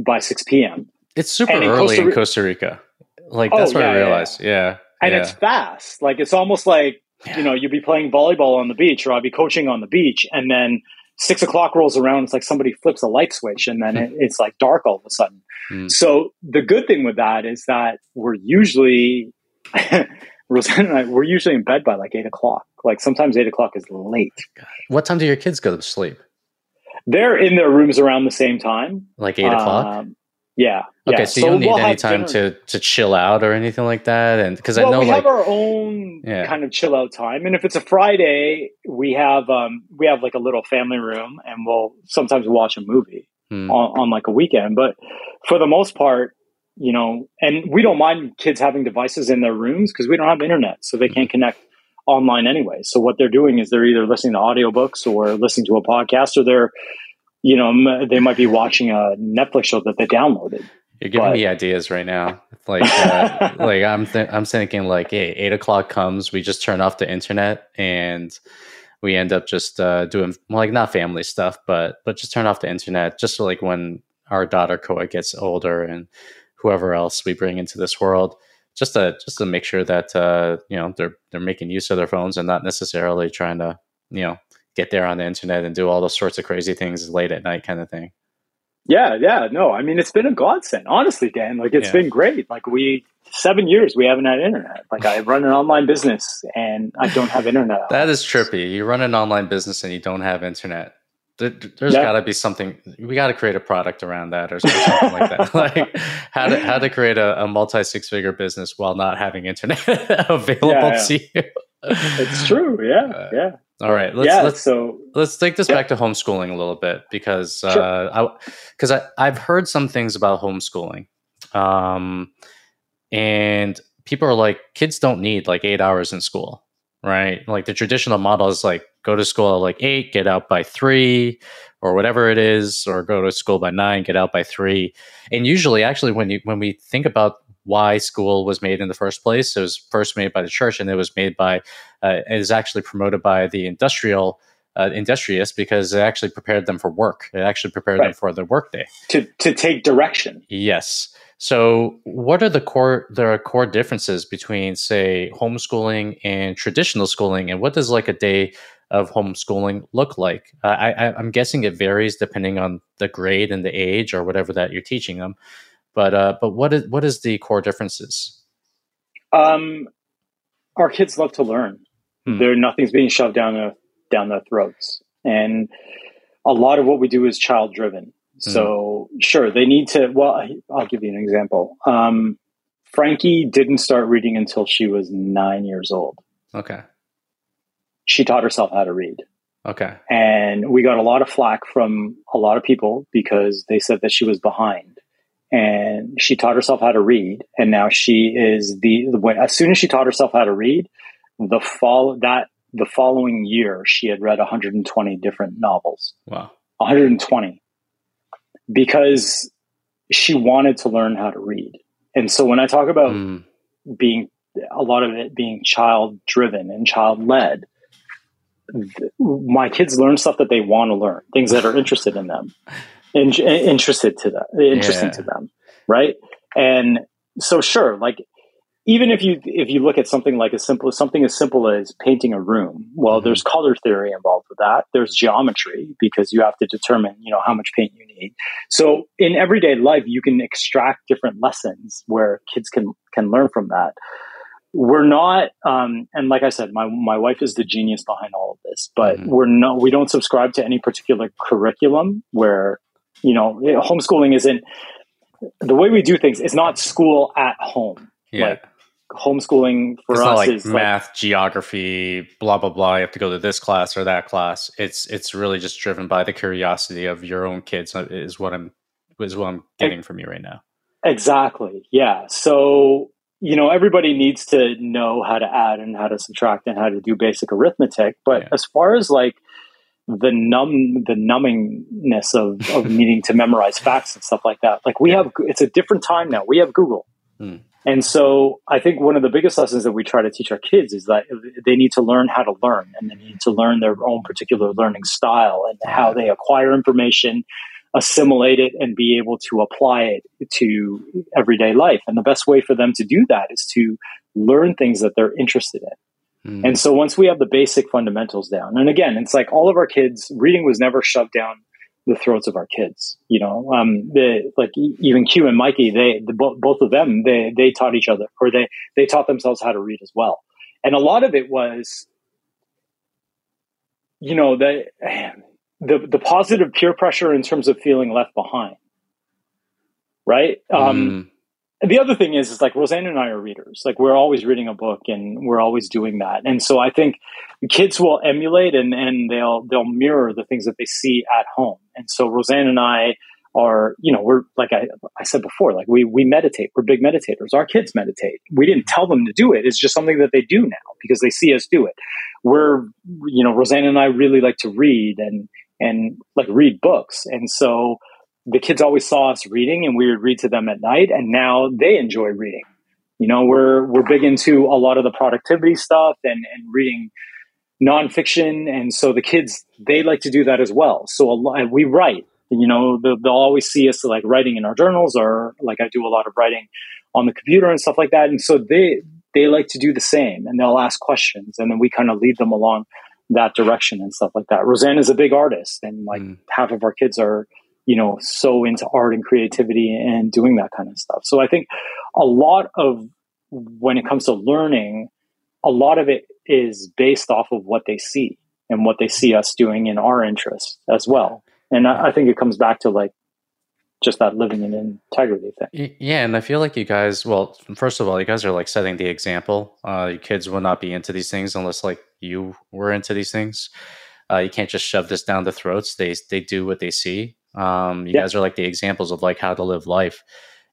by 6 p.m. It's super and early in Costa, in Costa Rica. Like that's oh, what yeah, I realized. Yeah. yeah. And yeah. it's fast. Like it's almost like, you know, you'd be playing volleyball on the beach or I'd be coaching on the beach and then six o'clock rolls around, it's like somebody flips a light switch and then it, it's like dark all of a sudden. Mm. So the good thing with that is that we're usually, Roseanne and I, we're usually in bed by like eight o'clock. Like sometimes eight o'clock is late. What time do your kids go to sleep? They're in their rooms around the same time. Like eight o'clock? Um, yeah. Okay, yeah. so, you don't need we'll any time to to chill out or anything like that, and because well, I know we like, have our own yeah. kind of chill out time, and if it's a Friday, we have um we have like a little family room, and we'll sometimes watch a movie hmm. on, on like a weekend. But for the most part, you know, and we don't mind kids having devices in their rooms because we don't have internet, so they can't connect online anyway. So what they're doing is they're either listening to audiobooks or listening to a podcast, or they're you know, they might be watching a Netflix show that they downloaded. You're giving but. me ideas right now. Like, uh, like I'm, th- I'm thinking like, hey, eight o'clock comes, we just turn off the internet and we end up just uh, doing like not family stuff, but but just turn off the internet. Just so, like when our daughter Koa gets older and whoever else we bring into this world, just to just to make sure that uh, you know they're they're making use of their phones and not necessarily trying to you know get there on the internet and do all those sorts of crazy things late at night kind of thing. Yeah, yeah, no, I mean it's been a godsend, honestly, Dan. Like it's yeah. been great. Like we seven years we haven't had internet. Like I run an online business and I don't have internet. that is trippy. You run an online business and you don't have internet. There's yeah. got to be something. We got to create a product around that or something like that. Like how to how to create a, a multi six figure business while not having internet available yeah, to you. it's true. Yeah, uh, yeah. All right, let's yeah, let's so let's take this yeah. back to homeschooling a little bit because sure. uh, I because I I've heard some things about homeschooling, um, and people are like kids don't need like eight hours in school, right? Like the traditional model is like go to school at like eight, get out by three, or whatever it is, or go to school by nine, get out by three. And usually, actually, when you when we think about why school was made in the first place. It was first made by the church, and it was made by uh, it is actually promoted by the industrial uh, industrious because it actually prepared them for work. It actually prepared right. them for their workday to to take direction. Yes. So, what are the core the core differences between, say, homeschooling and traditional schooling, and what does like a day of homeschooling look like? Uh, I, I'm guessing it varies depending on the grade and the age or whatever that you're teaching them. But uh, but what is what is the core differences? Um, our kids love to learn. Hmm. There, nothing's being shoved down their down their throats, and a lot of what we do is child driven. Hmm. So sure, they need to. Well, I'll give you an example. Um, Frankie didn't start reading until she was nine years old. Okay. She taught herself how to read. Okay. And we got a lot of flack from a lot of people because they said that she was behind and she taught herself how to read and now she is the when as soon as she taught herself how to read the fall that the following year she had read 120 different novels wow 120 because she wanted to learn how to read and so when i talk about mm. being a lot of it being child driven and child led my kids learn stuff that they want to learn things that are interested in them in, interested to them, interesting yeah. to them, right? And so, sure, like even if you if you look at something like as simple something as simple as painting a room well mm-hmm. there's color theory involved with that there's geometry because you have to determine you know how much paint you need so in everyday life you can extract different lessons where kids can can learn from that we're not um, and like i said my, my wife is the genius behind all of this but mm-hmm. we're not we don't subscribe to any particular curriculum where you know homeschooling isn't the way we do things is not school at home yeah. like homeschooling for it's us like is math, like, geography, blah blah blah. You have to go to this class or that class. It's it's really just driven by the curiosity of your own kids. Uh, is what I'm is what I'm getting from you right now. Exactly. Yeah. So you know everybody needs to know how to add and how to subtract and how to do basic arithmetic. But yeah. as far as like the numb the numbingness of, of needing to memorize facts and stuff like that like we have it's a different time now we have google hmm. And so I think one of the biggest lessons that we try to teach our kids is that they need to learn how to learn and they need to learn their own particular learning style and how they acquire information, assimilate it, and be able to apply it to everyday life. And the best way for them to do that is to learn things that they're interested in. Mm. And so once we have the basic fundamentals down, and again, it's like all of our kids, reading was never shoved down the throats of our kids. You know, um, the, like even Q and Mikey, they the, both of them they they taught each other, or they they taught themselves how to read as well. And a lot of it was, you know, the the the positive peer pressure in terms of feeling left behind, right? Um, mm the other thing is, is like Roseanne and I are readers. Like we're always reading a book and we're always doing that. And so I think kids will emulate and, and they'll they'll mirror the things that they see at home. And so Roseanne and I are, you know, we're like I, I said before, like we we meditate. We're big meditators. Our kids meditate. We didn't tell them to do it. It's just something that they do now because they see us do it. We're, you know, Roseanne and I really like to read and and like read books. And so the kids always saw us reading and we would read to them at night and now they enjoy reading. You know we're we're big into a lot of the productivity stuff and and reading nonfiction and so the kids they like to do that as well. So lot, we write. You know they'll, they'll always see us like writing in our journals or like i do a lot of writing on the computer and stuff like that. And so they they like to do the same and they'll ask questions and then we kind of lead them along that direction and stuff like that roseanne is a big artist and like mm. half of our kids are you know, so into art and creativity and doing that kind of stuff. So I think a lot of when it comes to learning, a lot of it is based off of what they see and what they see us doing in our interest as well. And I, I think it comes back to like just that living in integrity thing. Yeah, and I feel like you guys, well, first of all, you guys are like setting the example. Uh, your kids will not be into these things unless like you were into these things. Uh, you can't just shove this down the throats. They they do what they see, um, you yeah. guys are like the examples of like how to live life.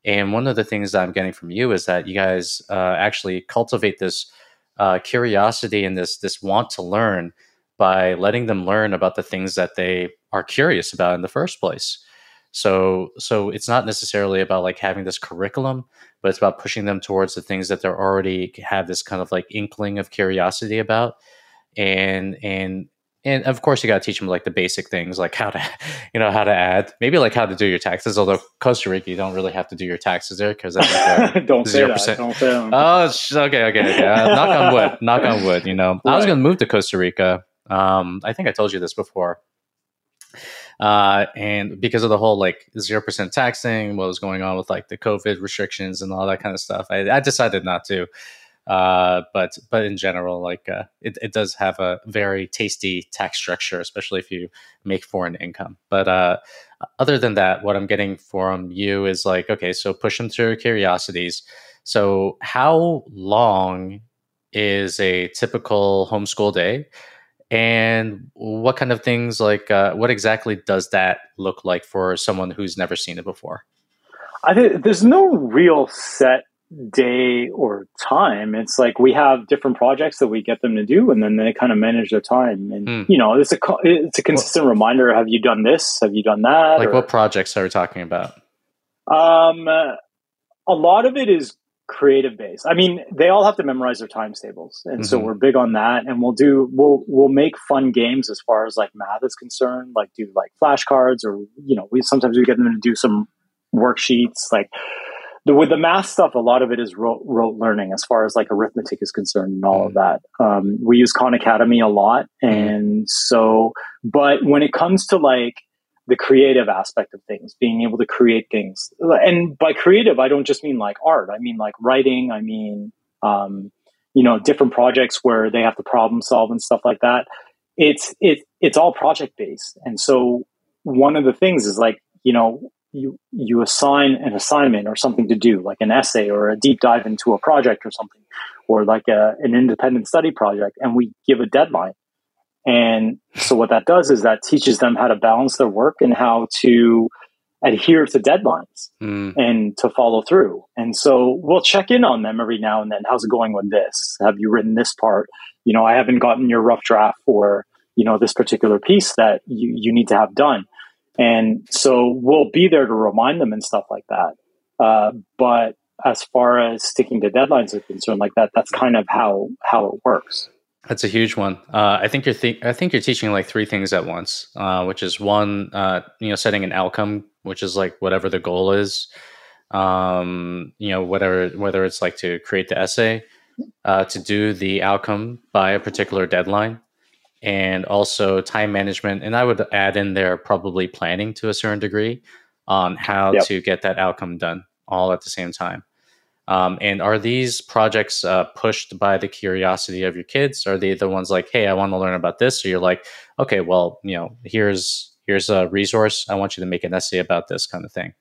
And one of the things that I'm getting from you is that you guys uh, actually cultivate this uh, curiosity and this this want to learn by letting them learn about the things that they are curious about in the first place. So so it's not necessarily about like having this curriculum, but it's about pushing them towards the things that they're already have this kind of like inkling of curiosity about and and and of course you got to teach them like the basic things like how to you know how to add maybe like how to do your taxes although costa rica you don't really have to do your taxes there because that's like uh, don't 0%. say that. don't say that. oh okay okay okay uh, knock on wood knock on wood you know right. i was going to move to costa rica um, i think i told you this before uh, and because of the whole like zero percent taxing, what was going on with like the COVID restrictions and all that kind of stuff, I, I decided not to. Uh, but but in general, like uh, it, it does have a very tasty tax structure, especially if you make foreign income. But uh, other than that, what I'm getting from you is like, okay, so push them through curiosities. So how long is a typical homeschool day? And what kind of things like uh, what exactly does that look like for someone who's never seen it before? I think there's no real set day or time. It's like we have different projects that we get them to do, and then they kind of manage their time. And mm. you know, it's a it's a consistent well, reminder. Have you done this? Have you done that? Like or, what projects are we talking about? Um, a lot of it is creative based. I mean, they all have to memorize their times tables, and mm-hmm. so we're big on that. And we'll do we'll we'll make fun games as far as like math is concerned, like do like flashcards, or you know, we sometimes we get them to do some worksheets like the, with the math stuff, a lot of it is rote, rote, learning as far as like arithmetic is concerned and all mm. of that. Um, we use Khan Academy a lot. Mm. And so, but when it comes to like the creative aspect of things, being able to create things, and by creative, I don't just mean like art, I mean like writing, I mean, um, you know, different projects where they have to problem solve and stuff like that. It's, it, it's all project based. And so one of the things is like, you know, you you assign an assignment or something to do, like an essay or a deep dive into a project or something, or like a, an independent study project, and we give a deadline. And so what that does is that teaches them how to balance their work and how to adhere to deadlines mm. and to follow through. And so we'll check in on them every now and then. How's it going with this? Have you written this part? You know, I haven't gotten your rough draft for, you know, this particular piece that you, you need to have done. And so we'll be there to remind them and stuff like that. Uh, but as far as sticking to deadlines are concerned, like that, that's kind of how how it works. That's a huge one. Uh, I think you're th- I think you're teaching like three things at once, uh, which is one, uh, you know, setting an outcome, which is like whatever the goal is. Um, you know, whatever whether it's like to create the essay, uh, to do the outcome by a particular deadline, and also time management. And I would add in there probably planning to a certain degree on how yep. to get that outcome done all at the same time. Um, and are these projects uh, pushed by the curiosity of your kids? Are they the ones like, hey, I want to learn about this? Or you're like, okay, well, you know, here's here's a resource. I want you to make an essay about this kind of thing.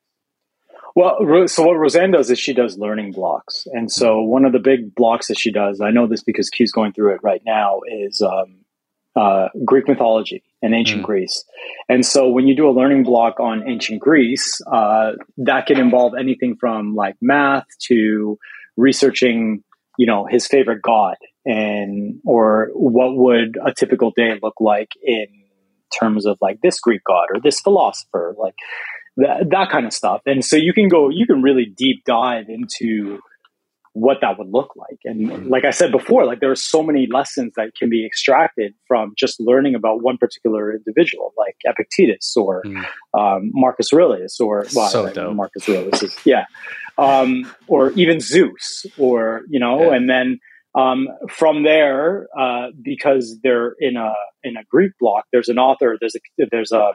Well, so what Roseanne does is she does learning blocks, and so mm-hmm. one of the big blocks that she does, I know this because Q's going through it right now, is um, uh, Greek mythology and ancient mm. Greece. And so when you do a learning block on ancient Greece, uh, that can involve anything from like math to researching, you know, his favorite god and or what would a typical day look like in terms of like this Greek god or this philosopher, like that, that kind of stuff. And so you can go, you can really deep dive into what that would look like. And mm-hmm. like I said before, like there are so many lessons that can be extracted from just learning about one particular individual, like Epictetus or mm. um, Marcus Aurelius, or well, so Marcus Aurelius is yeah, um, or even Zeus, or you know, yeah. and then um, from there, uh, because they're in a in a Greek block, there's an author, there's a there's a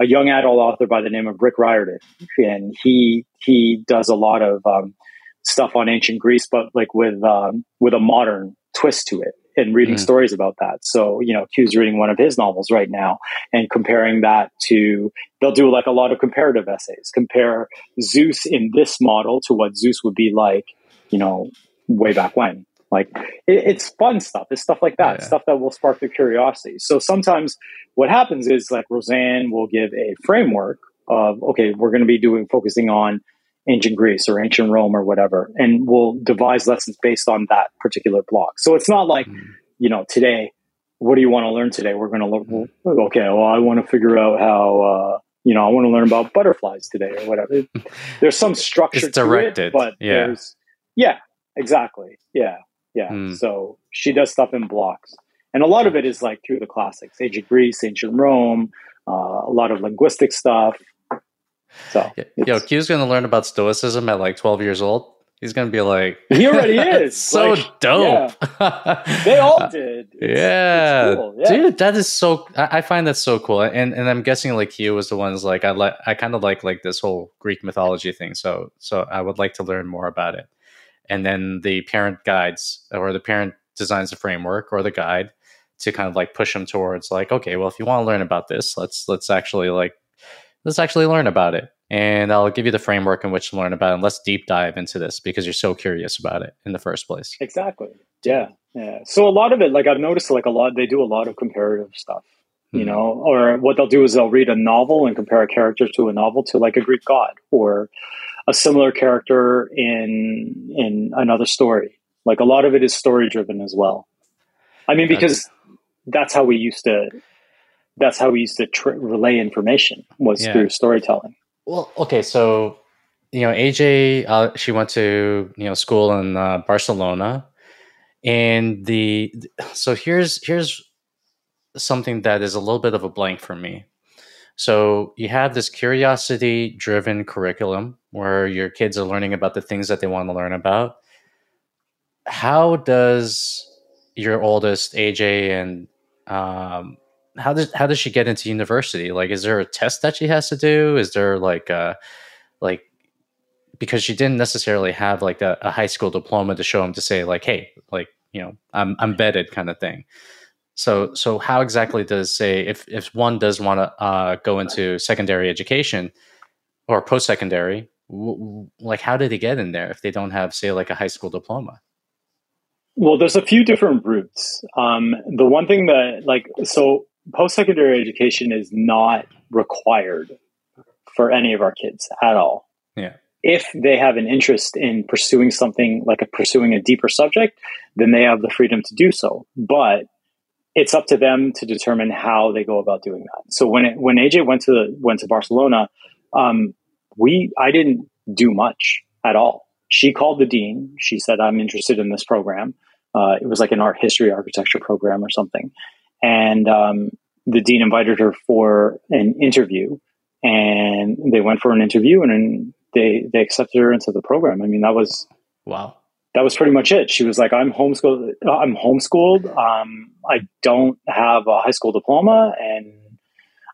a young adult author by the name of Rick Riordan, and he he does a lot of um, stuff on ancient Greece, but like with um, with a modern twist to it and reading mm. stories about that. So, you know, Q's reading one of his novels right now and comparing that to, they'll do like a lot of comparative essays, compare Zeus in this model to what Zeus would be like, you know, way back when. Like it, it's fun stuff. It's stuff like that, yeah. stuff that will spark their curiosity. So sometimes what happens is like Roseanne will give a framework of, okay, we're going to be doing, focusing on ancient Greece or ancient Rome or whatever, and we'll devise lessons based on that particular block. So it's not like, mm. you know, today, what do you want to learn today? We're going to learn, okay, well, I want to figure out how, uh, you know, I want to learn about butterflies today or whatever. There's some structure it's directed, it, but yeah. there's, yeah, exactly. Yeah. Yeah. Mm. So she does stuff in blocks. And a lot of it is like through the classics, ancient Greece, ancient Rome, uh, a lot of linguistic stuff, so yo, Q's gonna learn about stoicism at like 12 years old. He's gonna be like, he already is. so like, dope. Yeah. They all did. It's, yeah. It's cool. yeah. dude, that is so. I, find that so cool, and and I'm guessing like Q was the ones like I like. I kind of like like this whole Greek mythology thing. So so I would like to learn more about it. And then the parent guides or the parent designs a framework or the guide to kind of like push them towards like, okay, well, if you want to learn about this, let's let's actually like let's actually learn about it. And I'll give you the framework in which to learn about it. And let's deep dive into this because you're so curious about it in the first place. Exactly. Yeah. Yeah. So a lot of it, like I've noticed, like a lot, they do a lot of comparative stuff, you mm-hmm. know, or what they'll do is they'll read a novel and compare a character to a novel to like a Greek god or a similar character in in another story. Like a lot of it is story driven as well. I mean, because that's how we used to that's how we used to tr- relay information was yeah. through storytelling. Well, okay, so you know, AJ, uh, she went to you know school in uh, Barcelona, and the so here's here's something that is a little bit of a blank for me. So you have this curiosity driven curriculum where your kids are learning about the things that they want to learn about. How does your oldest AJ and um, how does how does she get into university? Like, is there a test that she has to do? Is there like a like because she didn't necessarily have like a, a high school diploma to show him to say like, hey, like you know, I'm I'm vetted kind of thing. So so how exactly does say if if one does want to uh, go into secondary education or post secondary, w- w- like how did they get in there if they don't have say like a high school diploma? Well, there's a few different routes. Um, the one thing that like so post secondary education is not required for any of our kids at all. Yeah. If they have an interest in pursuing something like a, pursuing a deeper subject, then they have the freedom to do so. But it's up to them to determine how they go about doing that. So when it, when AJ went to the, went to Barcelona, um, we I didn't do much at all. She called the dean. She said, "I'm interested in this program." Uh, it was like an art history architecture program or something, and um, the dean invited her for an interview. And they went for an interview, and they they accepted her into the program. I mean, that was wow that was pretty much it. She was like, "I'm homeschooled. I'm homeschooled. Um, I don't have a high school diploma." And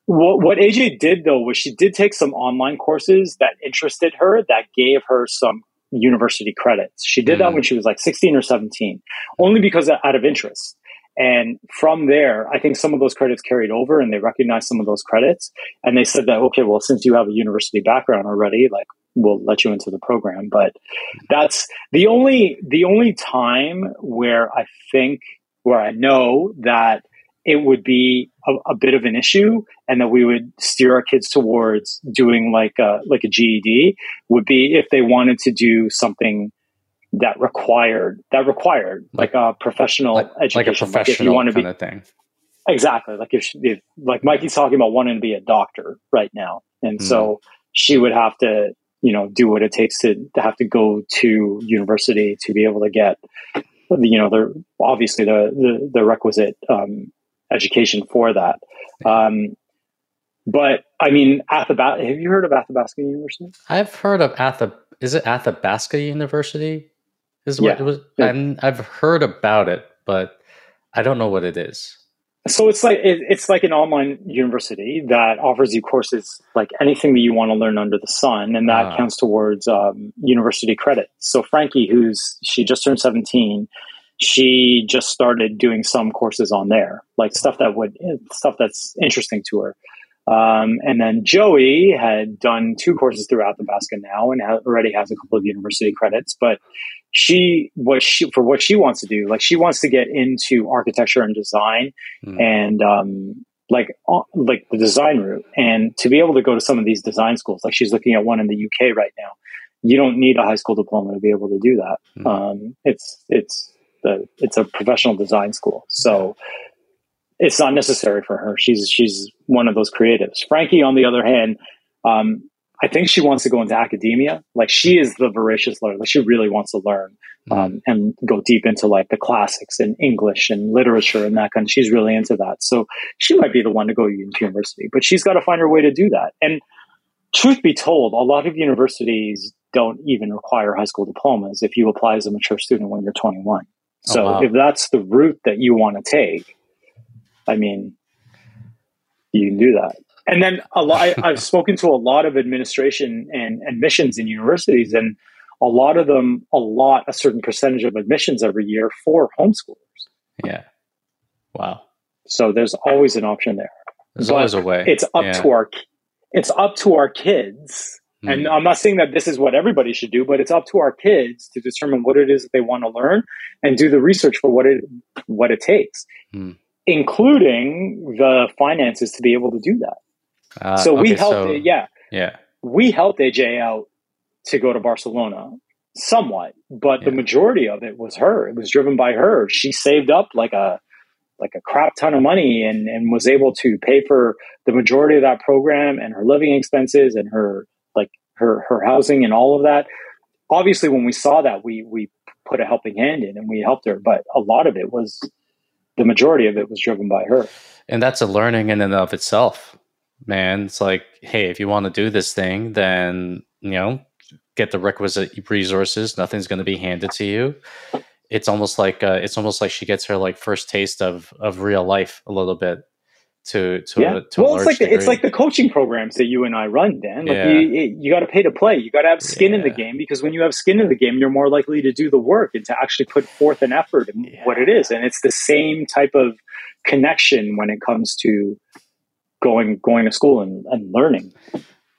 what what AJ did though was she did take some online courses that interested her that gave her some university credits. She did mm. that when she was like 16 or 17, only because out of interest. And from there, I think some of those credits carried over and they recognized some of those credits. And they said that, okay, well, since you have a university background already, like we'll let you into the program. But that's the only, the only time where I think, where I know that it would be a, a, bit of an issue and that we would steer our kids towards doing like a, like a GED would be if they wanted to do something that required that required like, like a professional like, education, like a professional like if you want to be thing. Exactly, like if, if like Mikey's talking about wanting to be a doctor right now, and mm. so she would have to you know do what it takes to, to have to go to university to be able to get you know the obviously the the, the requisite um, education for that. Um, but I mean, Athabasca. Have you heard of Athabasca University? I've heard of Athab. Is it Athabasca University? Is what yeah. it was. I've heard about it, but I don't know what it is. So it's like it, it's like an online university that offers you courses like anything that you want to learn under the sun, and that ah. counts towards um, university credit. So Frankie, who's she just turned seventeen, she just started doing some courses on there, like stuff that would stuff that's interesting to her. Um, and then Joey had done two courses through Athabasca now and ha- already has a couple of university credits. But she, what she, for what she wants to do, like she wants to get into architecture and design mm. and, um, like, uh, like the design route. And to be able to go to some of these design schools, like she's looking at one in the UK right now, you don't need a high school diploma to be able to do that. Mm. Um, it's, it's, the, it's a professional design school. So, it's not necessary for her. She's she's one of those creatives. Frankie, on the other hand, um, I think she wants to go into academia. Like she is the voracious learner. Like she really wants to learn um, and go deep into like the classics and English and literature and that kind. Of, she's really into that. So she might be the one to go into university, but she's got to find her way to do that. And truth be told, a lot of universities don't even require high school diplomas if you apply as a mature student when you're 21. So oh, wow. if that's the route that you want to take, I mean, you can do that. And then a lot, I, I've spoken to a lot of administration and admissions in universities, and a lot of them a lot a certain percentage of admissions every year for homeschoolers. Yeah. Wow. So there's always an option there. There's but always a way. It's up yeah. to our it's up to our kids. Mm. And I'm not saying that this is what everybody should do, but it's up to our kids to determine what it is that they want to learn and do the research for what it what it takes. Mm including the finances to be able to do that. Uh, so we helped, so, yeah, yeah, we helped AJ out to go to Barcelona somewhat, but yeah. the majority of it was her. It was driven by her. She saved up like a like a crap ton of money and, and was able to pay for the majority of that program and her living expenses and her like her her housing and all of that. Obviously, when we saw that, we we put a helping hand in and we helped her, but a lot of it was the majority of it was driven by her. And that's a learning in and of itself man. It's like, hey, if you want to do this thing, then you know, get the requisite resources. Nothing's going to be handed to you. It's almost like uh, it's almost like she gets her like first taste of of real life a little bit to to yeah. to well, it's like the, it's like the coaching programs that you and I run, Dan. Like Yeah. you, you got to pay to play. You got to have skin in the game because when you have skin in the game, you're more likely to do the work and to actually put forth an effort in Yeah. what it is. And it's the same type of connection when it comes to going going to school and, and learning.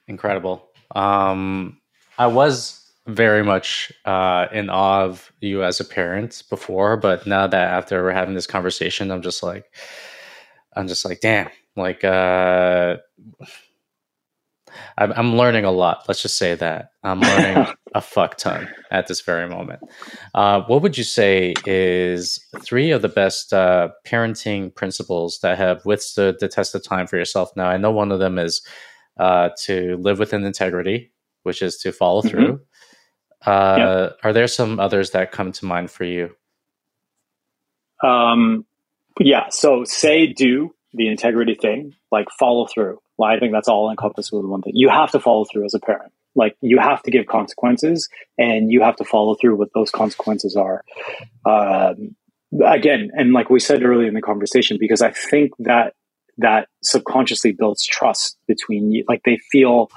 incredible. Um, I was very much uh, in awe of you as a parent before, but now that after we're having this conversation, I'm just like, I'm just like, damn, like, uh, I'm, I'm learning a lot. Let's just say that I'm learning a fuck ton at this very moment. Uh, what would you say is three of the best uh, parenting principles that have withstood the test of time for yourself? Now, I know one of them is uh, to live within integrity, which is to follow Mhm. through. Uh, Are there some others that come to mind for you? Um, yeah. So say do the integrity thing, like follow through. Well, I think that's all encompassed with one thing. You have to follow through as a parent. Like you have to give consequences, and you have to follow through what those consequences are. Um, again, and like we said earlier in the conversation, because I think that that subconsciously builds trust between you. Like they feel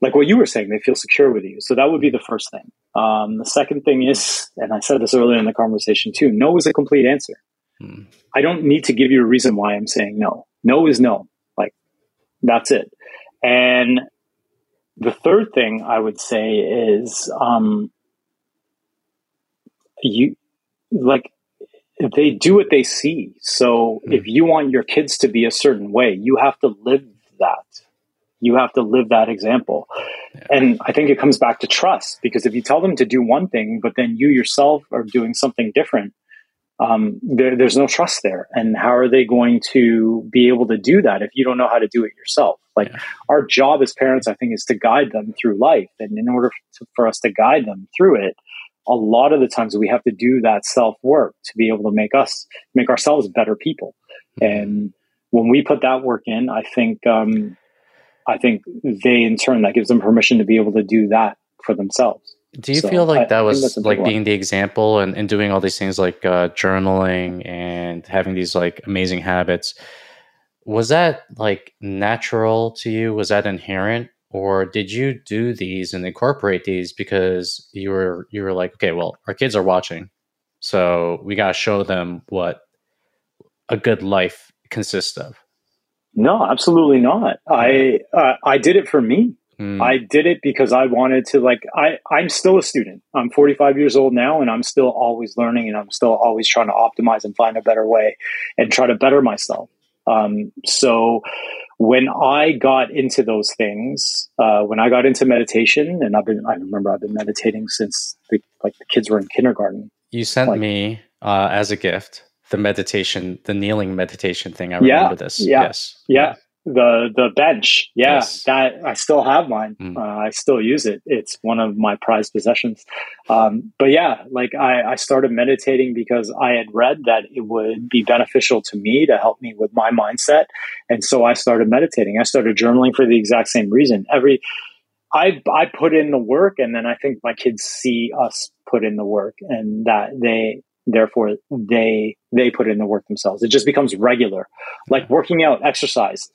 like what you were saying, they feel secure with you. So that would be the first thing. Um, the second thing is, and I said this earlier in the conversation too, no is a complete answer. Hmm. I don't need to give you a reason why I'm saying no. No is no. Like that's it. And the third thing I would say is um, you like they do what they see. So Hmm. if you want your kids to be a certain way, you have to live that. You have to live that example. Yeah. And I think it comes back to trust because if you tell them to do one thing, but then you yourself are doing something different, um, there, there's no trust there. And how are they going to be able to do that if you don't know how to do it yourself? Like Yeah. our job as parents, I think, is to guide them through life. And in order to, for us to guide them through it, a lot of the times we have to do that self work to be able to make us make ourselves better people. And when we put that work in, I think um, I think they in turn that gives them permission to be able to do that for themselves. Do you So, feel like I- that was that's a big like one. being the example and, and doing all these things like uh, journaling and having these like amazing habits? Was that like natural to you? Was that inherent? Or did you do these and incorporate these because you were you were like, okay, well, our kids are watching, so we gotta show them what a good life consists of. No, absolutely not. I uh, I did it for me. Mm, I did it because I wanted to like I I'm still a student. I'm 45 years old now and I'm still always learning and I'm still always trying to optimize and find a better way and try to better myself. Um, so when I got into those things, uh, when I got into meditation and I've been I remember I've been meditating since the, like the kids were in kindergarten. you sent like- me uh, as a gift the meditation, the kneeling meditation thing. I Yeah, remember this. yeah, Yes. Yeah. The the bench, yeah, Yes. that I still have mine. Mm. Uh, I still use it. It's one of my prized possessions. Um, but yeah, like I, I started meditating because I had read that it would be beneficial to me to help me with my mindset, and so I started meditating. I started journaling for the exact same reason. Every I I put in the work, and then I think my kids see us put in the work, and that they therefore they they put in the work themselves. It just becomes regular, like working out, exercise.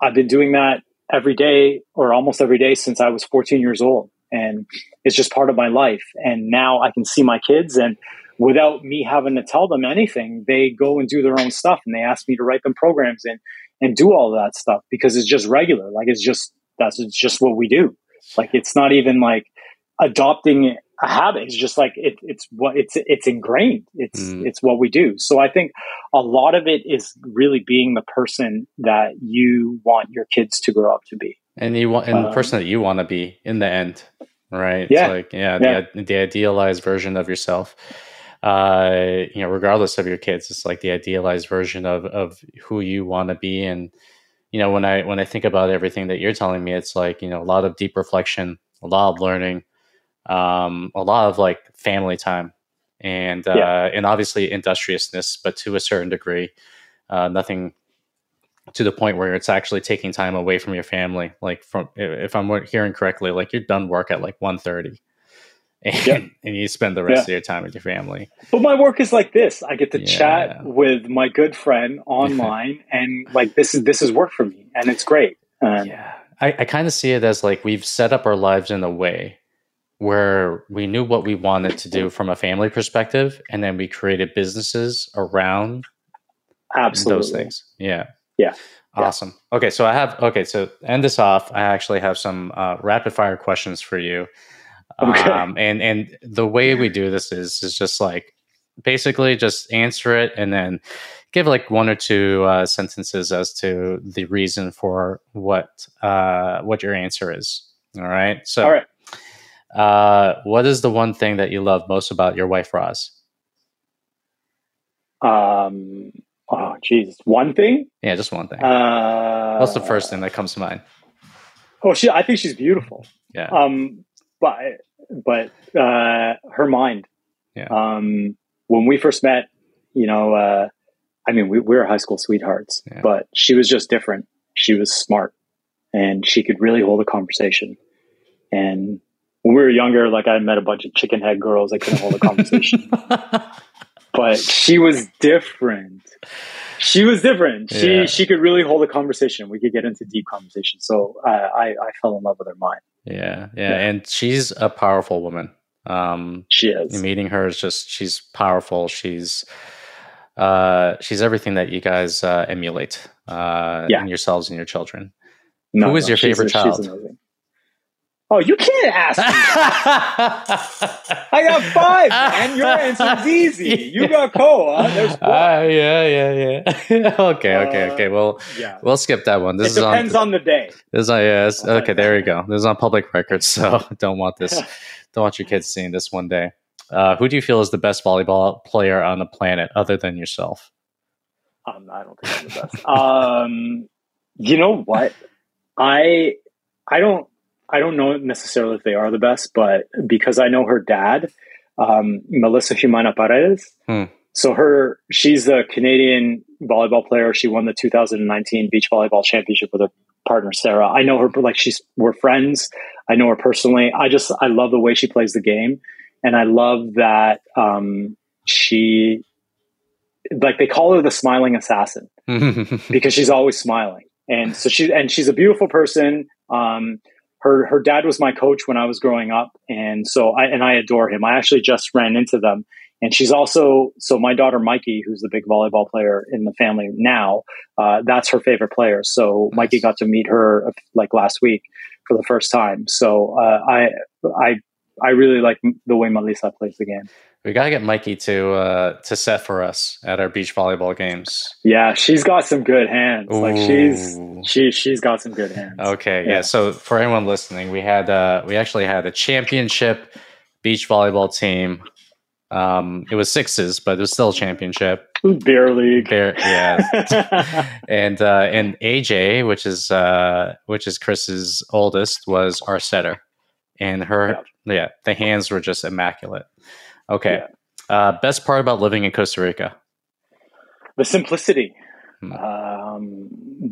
I've been doing that every day or almost every day since I was 14 years old. And it's just part of my life. And now I can see my kids and without me having to tell them anything, they go and do their own stuff and they ask me to write them programs and, and do all that stuff because it's just regular. Like it's just, that's it's just what we do. Like it's not even like adopting a habit. It's just like it, it's what it's it's ingrained. It's Mm. it's what we do. So I think a lot of it is really being the person that you want your kids to grow up to be. and you want and the Um, person that you want to be in the end right Yeah. it's like yeah, Yeah. The, the idealized version of yourself uh you know regardless of your kids it's like the idealized version of of who you want to be and you know when i when i think about everything that you're telling me it's like you know a lot of deep reflection a lot of learning um a lot of like family time and uh Yeah. and obviously industriousness but to a certain degree uh nothing to the point where it's actually taking time away from your family. Like from if I'm hearing correctly, like you're done work at like 1.30 and, yeah. and you spend the rest yeah. of your time with your family. But my work is like this. I get to yeah. chat with my good friend online and like this is this is work for me and it's great. And yeah. I, I kind of see it as like we've set up our lives in a way where we knew what we wanted to do from a family perspective and then we created businesses around absolutely those things. Yeah. Yeah. Awesome. Yeah. Okay, so I have okay. So end this off. I actually have some uh, rapid fire questions for you. Okay. Um, and and the way we do this is is just like basically just answer it and then give like one or two uh, sentences as to the reason for what uh, what your answer is. All right. So, all right. Uh, what is the one thing that you love most about your wife, Roz? Um, Oh, geez. One thing? Yeah, just one thing. Uh, What's the first thing that comes to mind? Oh, she. I think she's beautiful. Yeah. Um, but but uh, her mind. Yeah. Um, when we first met, you know, uh, I mean, we, we were high school sweethearts, yeah. but she was just different. She was smart, and she could really hold a conversation. And when we were younger, like I met a bunch of chicken head girls that couldn't hold a conversation. but she was different. She was different. She yeah. she could really hold a conversation. We could get into deep conversation. So uh, I I fell in love with her mind. Yeah, yeah, yeah, and she's a powerful woman. Um, she is. Meeting her is just she's powerful. She's uh, she's everything that you guys uh, emulate uh, yeah. in yourselves and your children. No, Who is no, your favorite child? Oh, you can't ask me. I got five, man. Your answer's easy. You got Koa. There's one. Uh, yeah, yeah, yeah. okay, okay, okay. Well, yeah. we'll skip that one. This it depends on, on the day. This is on, yeah, okay, there you go. This is on public record, so don't want this. don't want your kids seeing this one day. Uh, who do you feel is the best volleyball player on the planet other than yourself? Um, I don't think I'm the best. um, you know what? I I don't I don't know necessarily if they are the best, but because I know her dad, um, Melissa Humana Paredes. Hmm. So her, she's the Canadian volleyball player. She won the 2019 beach volleyball championship with her partner Sarah. I know her like she's we're friends. I know her personally. I just I love the way she plays the game, and I love that um, she like they call her the smiling assassin because she's always smiling, and so she and she's a beautiful person. Um, her her dad was my coach when I was growing up, and so I and I adore him. I actually just ran into them, and she's also so my daughter Mikey, who's the big volleyball player in the family now. Uh, that's her favorite player. So nice. Mikey got to meet her like last week for the first time. So uh, I I I really like the way Melissa plays the game. We gotta get Mikey to uh, to set for us at our beach volleyball games. Yeah, she's got some good hands. Ooh. Like she's she she's got some good hands. Okay, yeah. yeah. So for anyone listening, we had uh, we actually had a championship beach volleyball team. Um, it was sixes, but it was still a championship. Beer league. Bear, yeah. and uh, and AJ, which is uh, which is Chris's oldest, was our setter, and her yeah, yeah the hands were just immaculate. Okay. Yeah. Uh, best part about living in Costa Rica? The simplicity. Hmm. Um,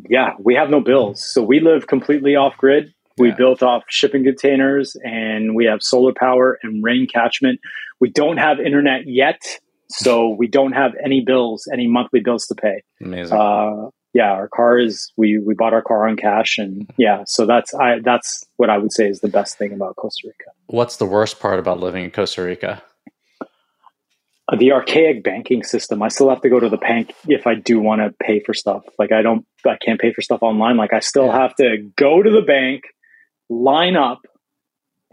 yeah, we have no bills. So we live completely off grid. We yeah. built off shipping containers and we have solar power and rain catchment. We don't have internet yet. So we don't have any bills, any monthly bills to pay. Amazing. Uh, yeah, our car is we we bought our car on cash, and yeah, so that's I that's what I would say is the best thing about Costa Rica. What's the worst part about living in Costa Rica? The archaic banking system. I still have to go to the bank if I do want to pay for stuff. Like I don't, I can't pay for stuff online. Like I still yeah. have to go to the bank, line up,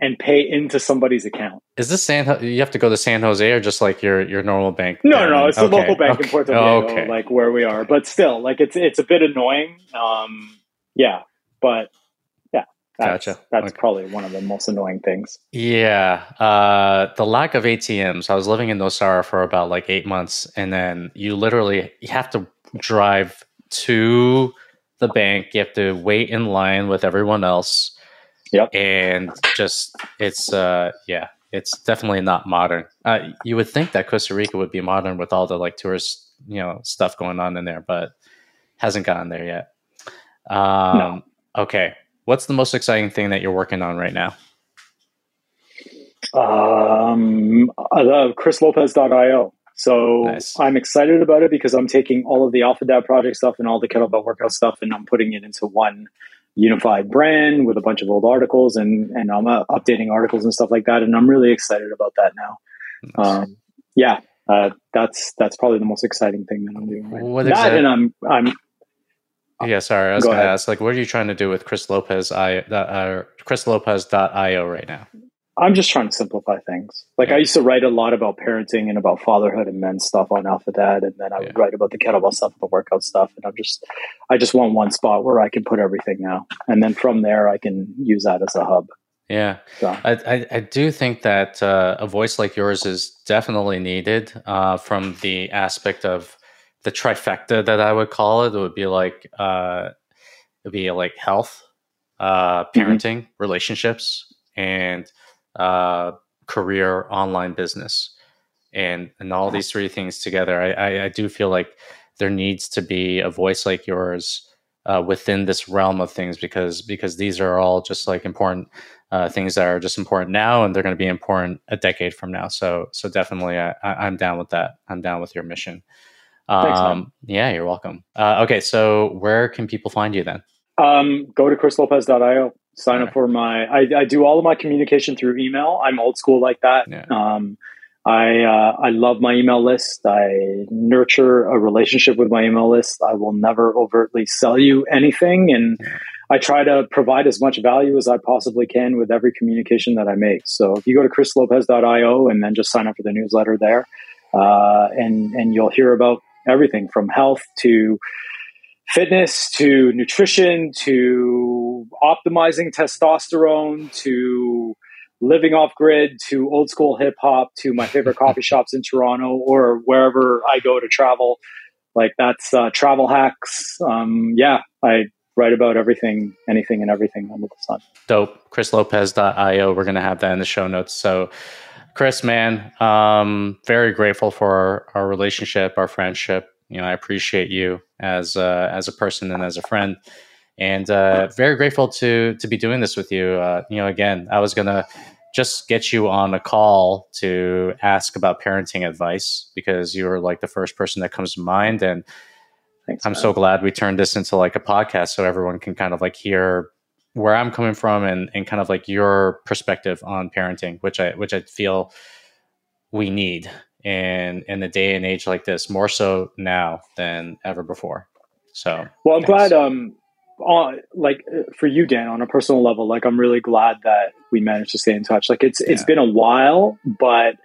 and pay into somebody's account. Is this San? You have to go to San Jose or just like your your normal bank? No, no, it's okay. the local bank okay. in Puerto Rico, okay. like where we are. But still, like it's it's a bit annoying. Um, yeah, but that's, gotcha. That's okay. probably one of the most annoying things. Yeah. Uh, the lack of ATMs. I was living in Nosara for about like eight months, and then you literally you have to drive to the bank. You have to wait in line with everyone else. Yep. And just it's uh yeah, it's definitely not modern. Uh, you would think that Costa Rica would be modern with all the like tourist you know stuff going on in there, but hasn't gotten there yet. Um, no. Okay. What's the most exciting thing that you're working on right now? Um, uh, chrislopez.io. So nice. I'm excited about it because I'm taking all of the Alpha Dad project stuff and all the kettlebell workout stuff and I'm putting it into one unified brand with a bunch of old articles and and I'm uh, updating articles and stuff like that. And I'm really excited about that now. Nice. Um, yeah, uh, that's that's probably the most exciting thing that I'm doing. Right what that, that, and I'm I'm. Yeah, sorry. I was going to ask, like, what are you trying to do with Chris Lopez, I, uh, chrislopez.io right now? I'm just trying to simplify things. Like yeah. I used to write a lot about parenting and about fatherhood and men's stuff on Alpha Dad, and then I would yeah. write about the kettlebell stuff, the workout stuff, and I'm just, I just want one spot where I can put everything now, and then from there I can use that as a hub. Yeah, so. I, I, I do think that uh, a voice like yours is definitely needed uh, from the aspect of the trifecta that I would call it. It would be like uh, it would be like health, uh, mm-hmm. parenting, mm-hmm. relationships, and uh, career online business and and all these three things together I, I, I do feel like there needs to be a voice like yours uh, within this realm of things because because these are all just like important uh, things that are just important now and they're going to be important a decade from now so so definitely I, i'm down with that i'm down with your mission um, Thanks, yeah you're welcome. Uh, okay so where can people find you then? Um, go to chrislopez.io sign up for my I, I, do all of my communication through email. I'm old school like that. Yeah. um, i uh, i love my email list. I nurture a relationship with my email list. I will never overtly sell you anything and yeah. i try to provide as much value as i possibly can with every communication that i make. So if you go to chrislopez.io and then just sign up for the newsletter there uh, and and you'll hear about everything from health to fitness to nutrition to optimizing testosterone to living off grid to old school hip hop to my favorite coffee shops in Toronto or wherever I go to travel. Like that's uh, travel hacks. Um, yeah, I write about everything, anything, and everything under the sun. Dope. ChrisLopez.io. We're going to have that in the show notes. So, Chris, man, um, very grateful for our, our relationship, our friendship you know, I appreciate you as uh, as a person and as a friend, and uh, very grateful to to be doing this with you. Uh, you know, again, I was gonna just get you on a call to ask about parenting advice because you were like the first person that comes to mind, and Thanks, I'm man. so glad we turned this into like a podcast so everyone can kind of like hear where I'm coming from and and kind of like your perspective on parenting, which I which I feel we need in in the day and age like this, more so now than ever before. So, well, I'm thanks. glad. Um, on like uh, for you, Dan, on a personal level, like I'm really glad that we managed to stay in touch. Like it's yeah. it's been a while, but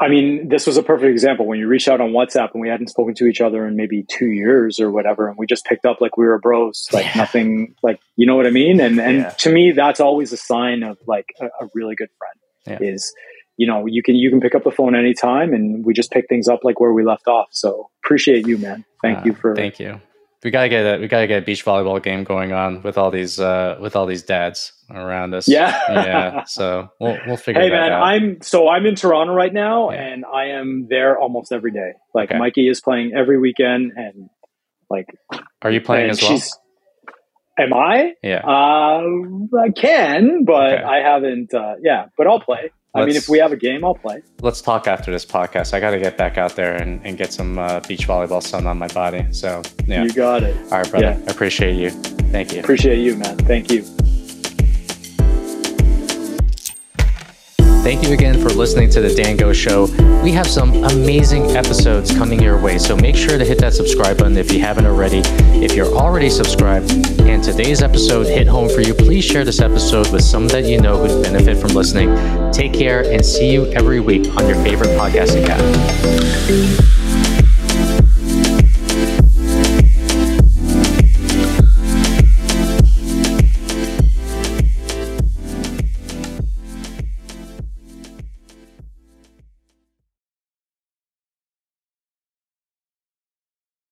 I mean, this was a perfect example when you reached out on WhatsApp and we hadn't spoken to each other in maybe two years or whatever, and we just picked up like we were bros, like yeah. nothing, like you know what I mean. And and yeah. to me, that's always a sign of like a, a really good friend. Is you know, you can you can pick up the phone anytime, and we just pick things up like where we left off. So appreciate you, man. Thank uh, you for thank you. We gotta get a we gotta get a beach volleyball game going on with all these uh, with all these dads around us. Yeah, yeah. So we'll we'll figure. Hey man, out. I'm so I'm in Toronto right now, yeah. and I am there almost every day. Like okay. Mikey is playing every weekend, and like, are you playing as well? Am I? Yeah. Uh, I can, but okay. I haven't. Uh, yeah, but I'll play. Let's, I mean, if we have a game, I'll play. Let's talk after this podcast. I got to get back out there and, and get some uh, beach volleyball sun on my body. So, yeah. You got it. All right, brother. Yeah. Appreciate you. Thank you. Appreciate you, man. Thank you. Thank you again for listening to the Dango Show. We have some amazing episodes coming your way, so make sure to hit that subscribe button if you haven't already. If you're already subscribed and today's episode hit home for you, please share this episode with some that you know who'd benefit from listening. Take care and see you every week on your favorite podcasting app.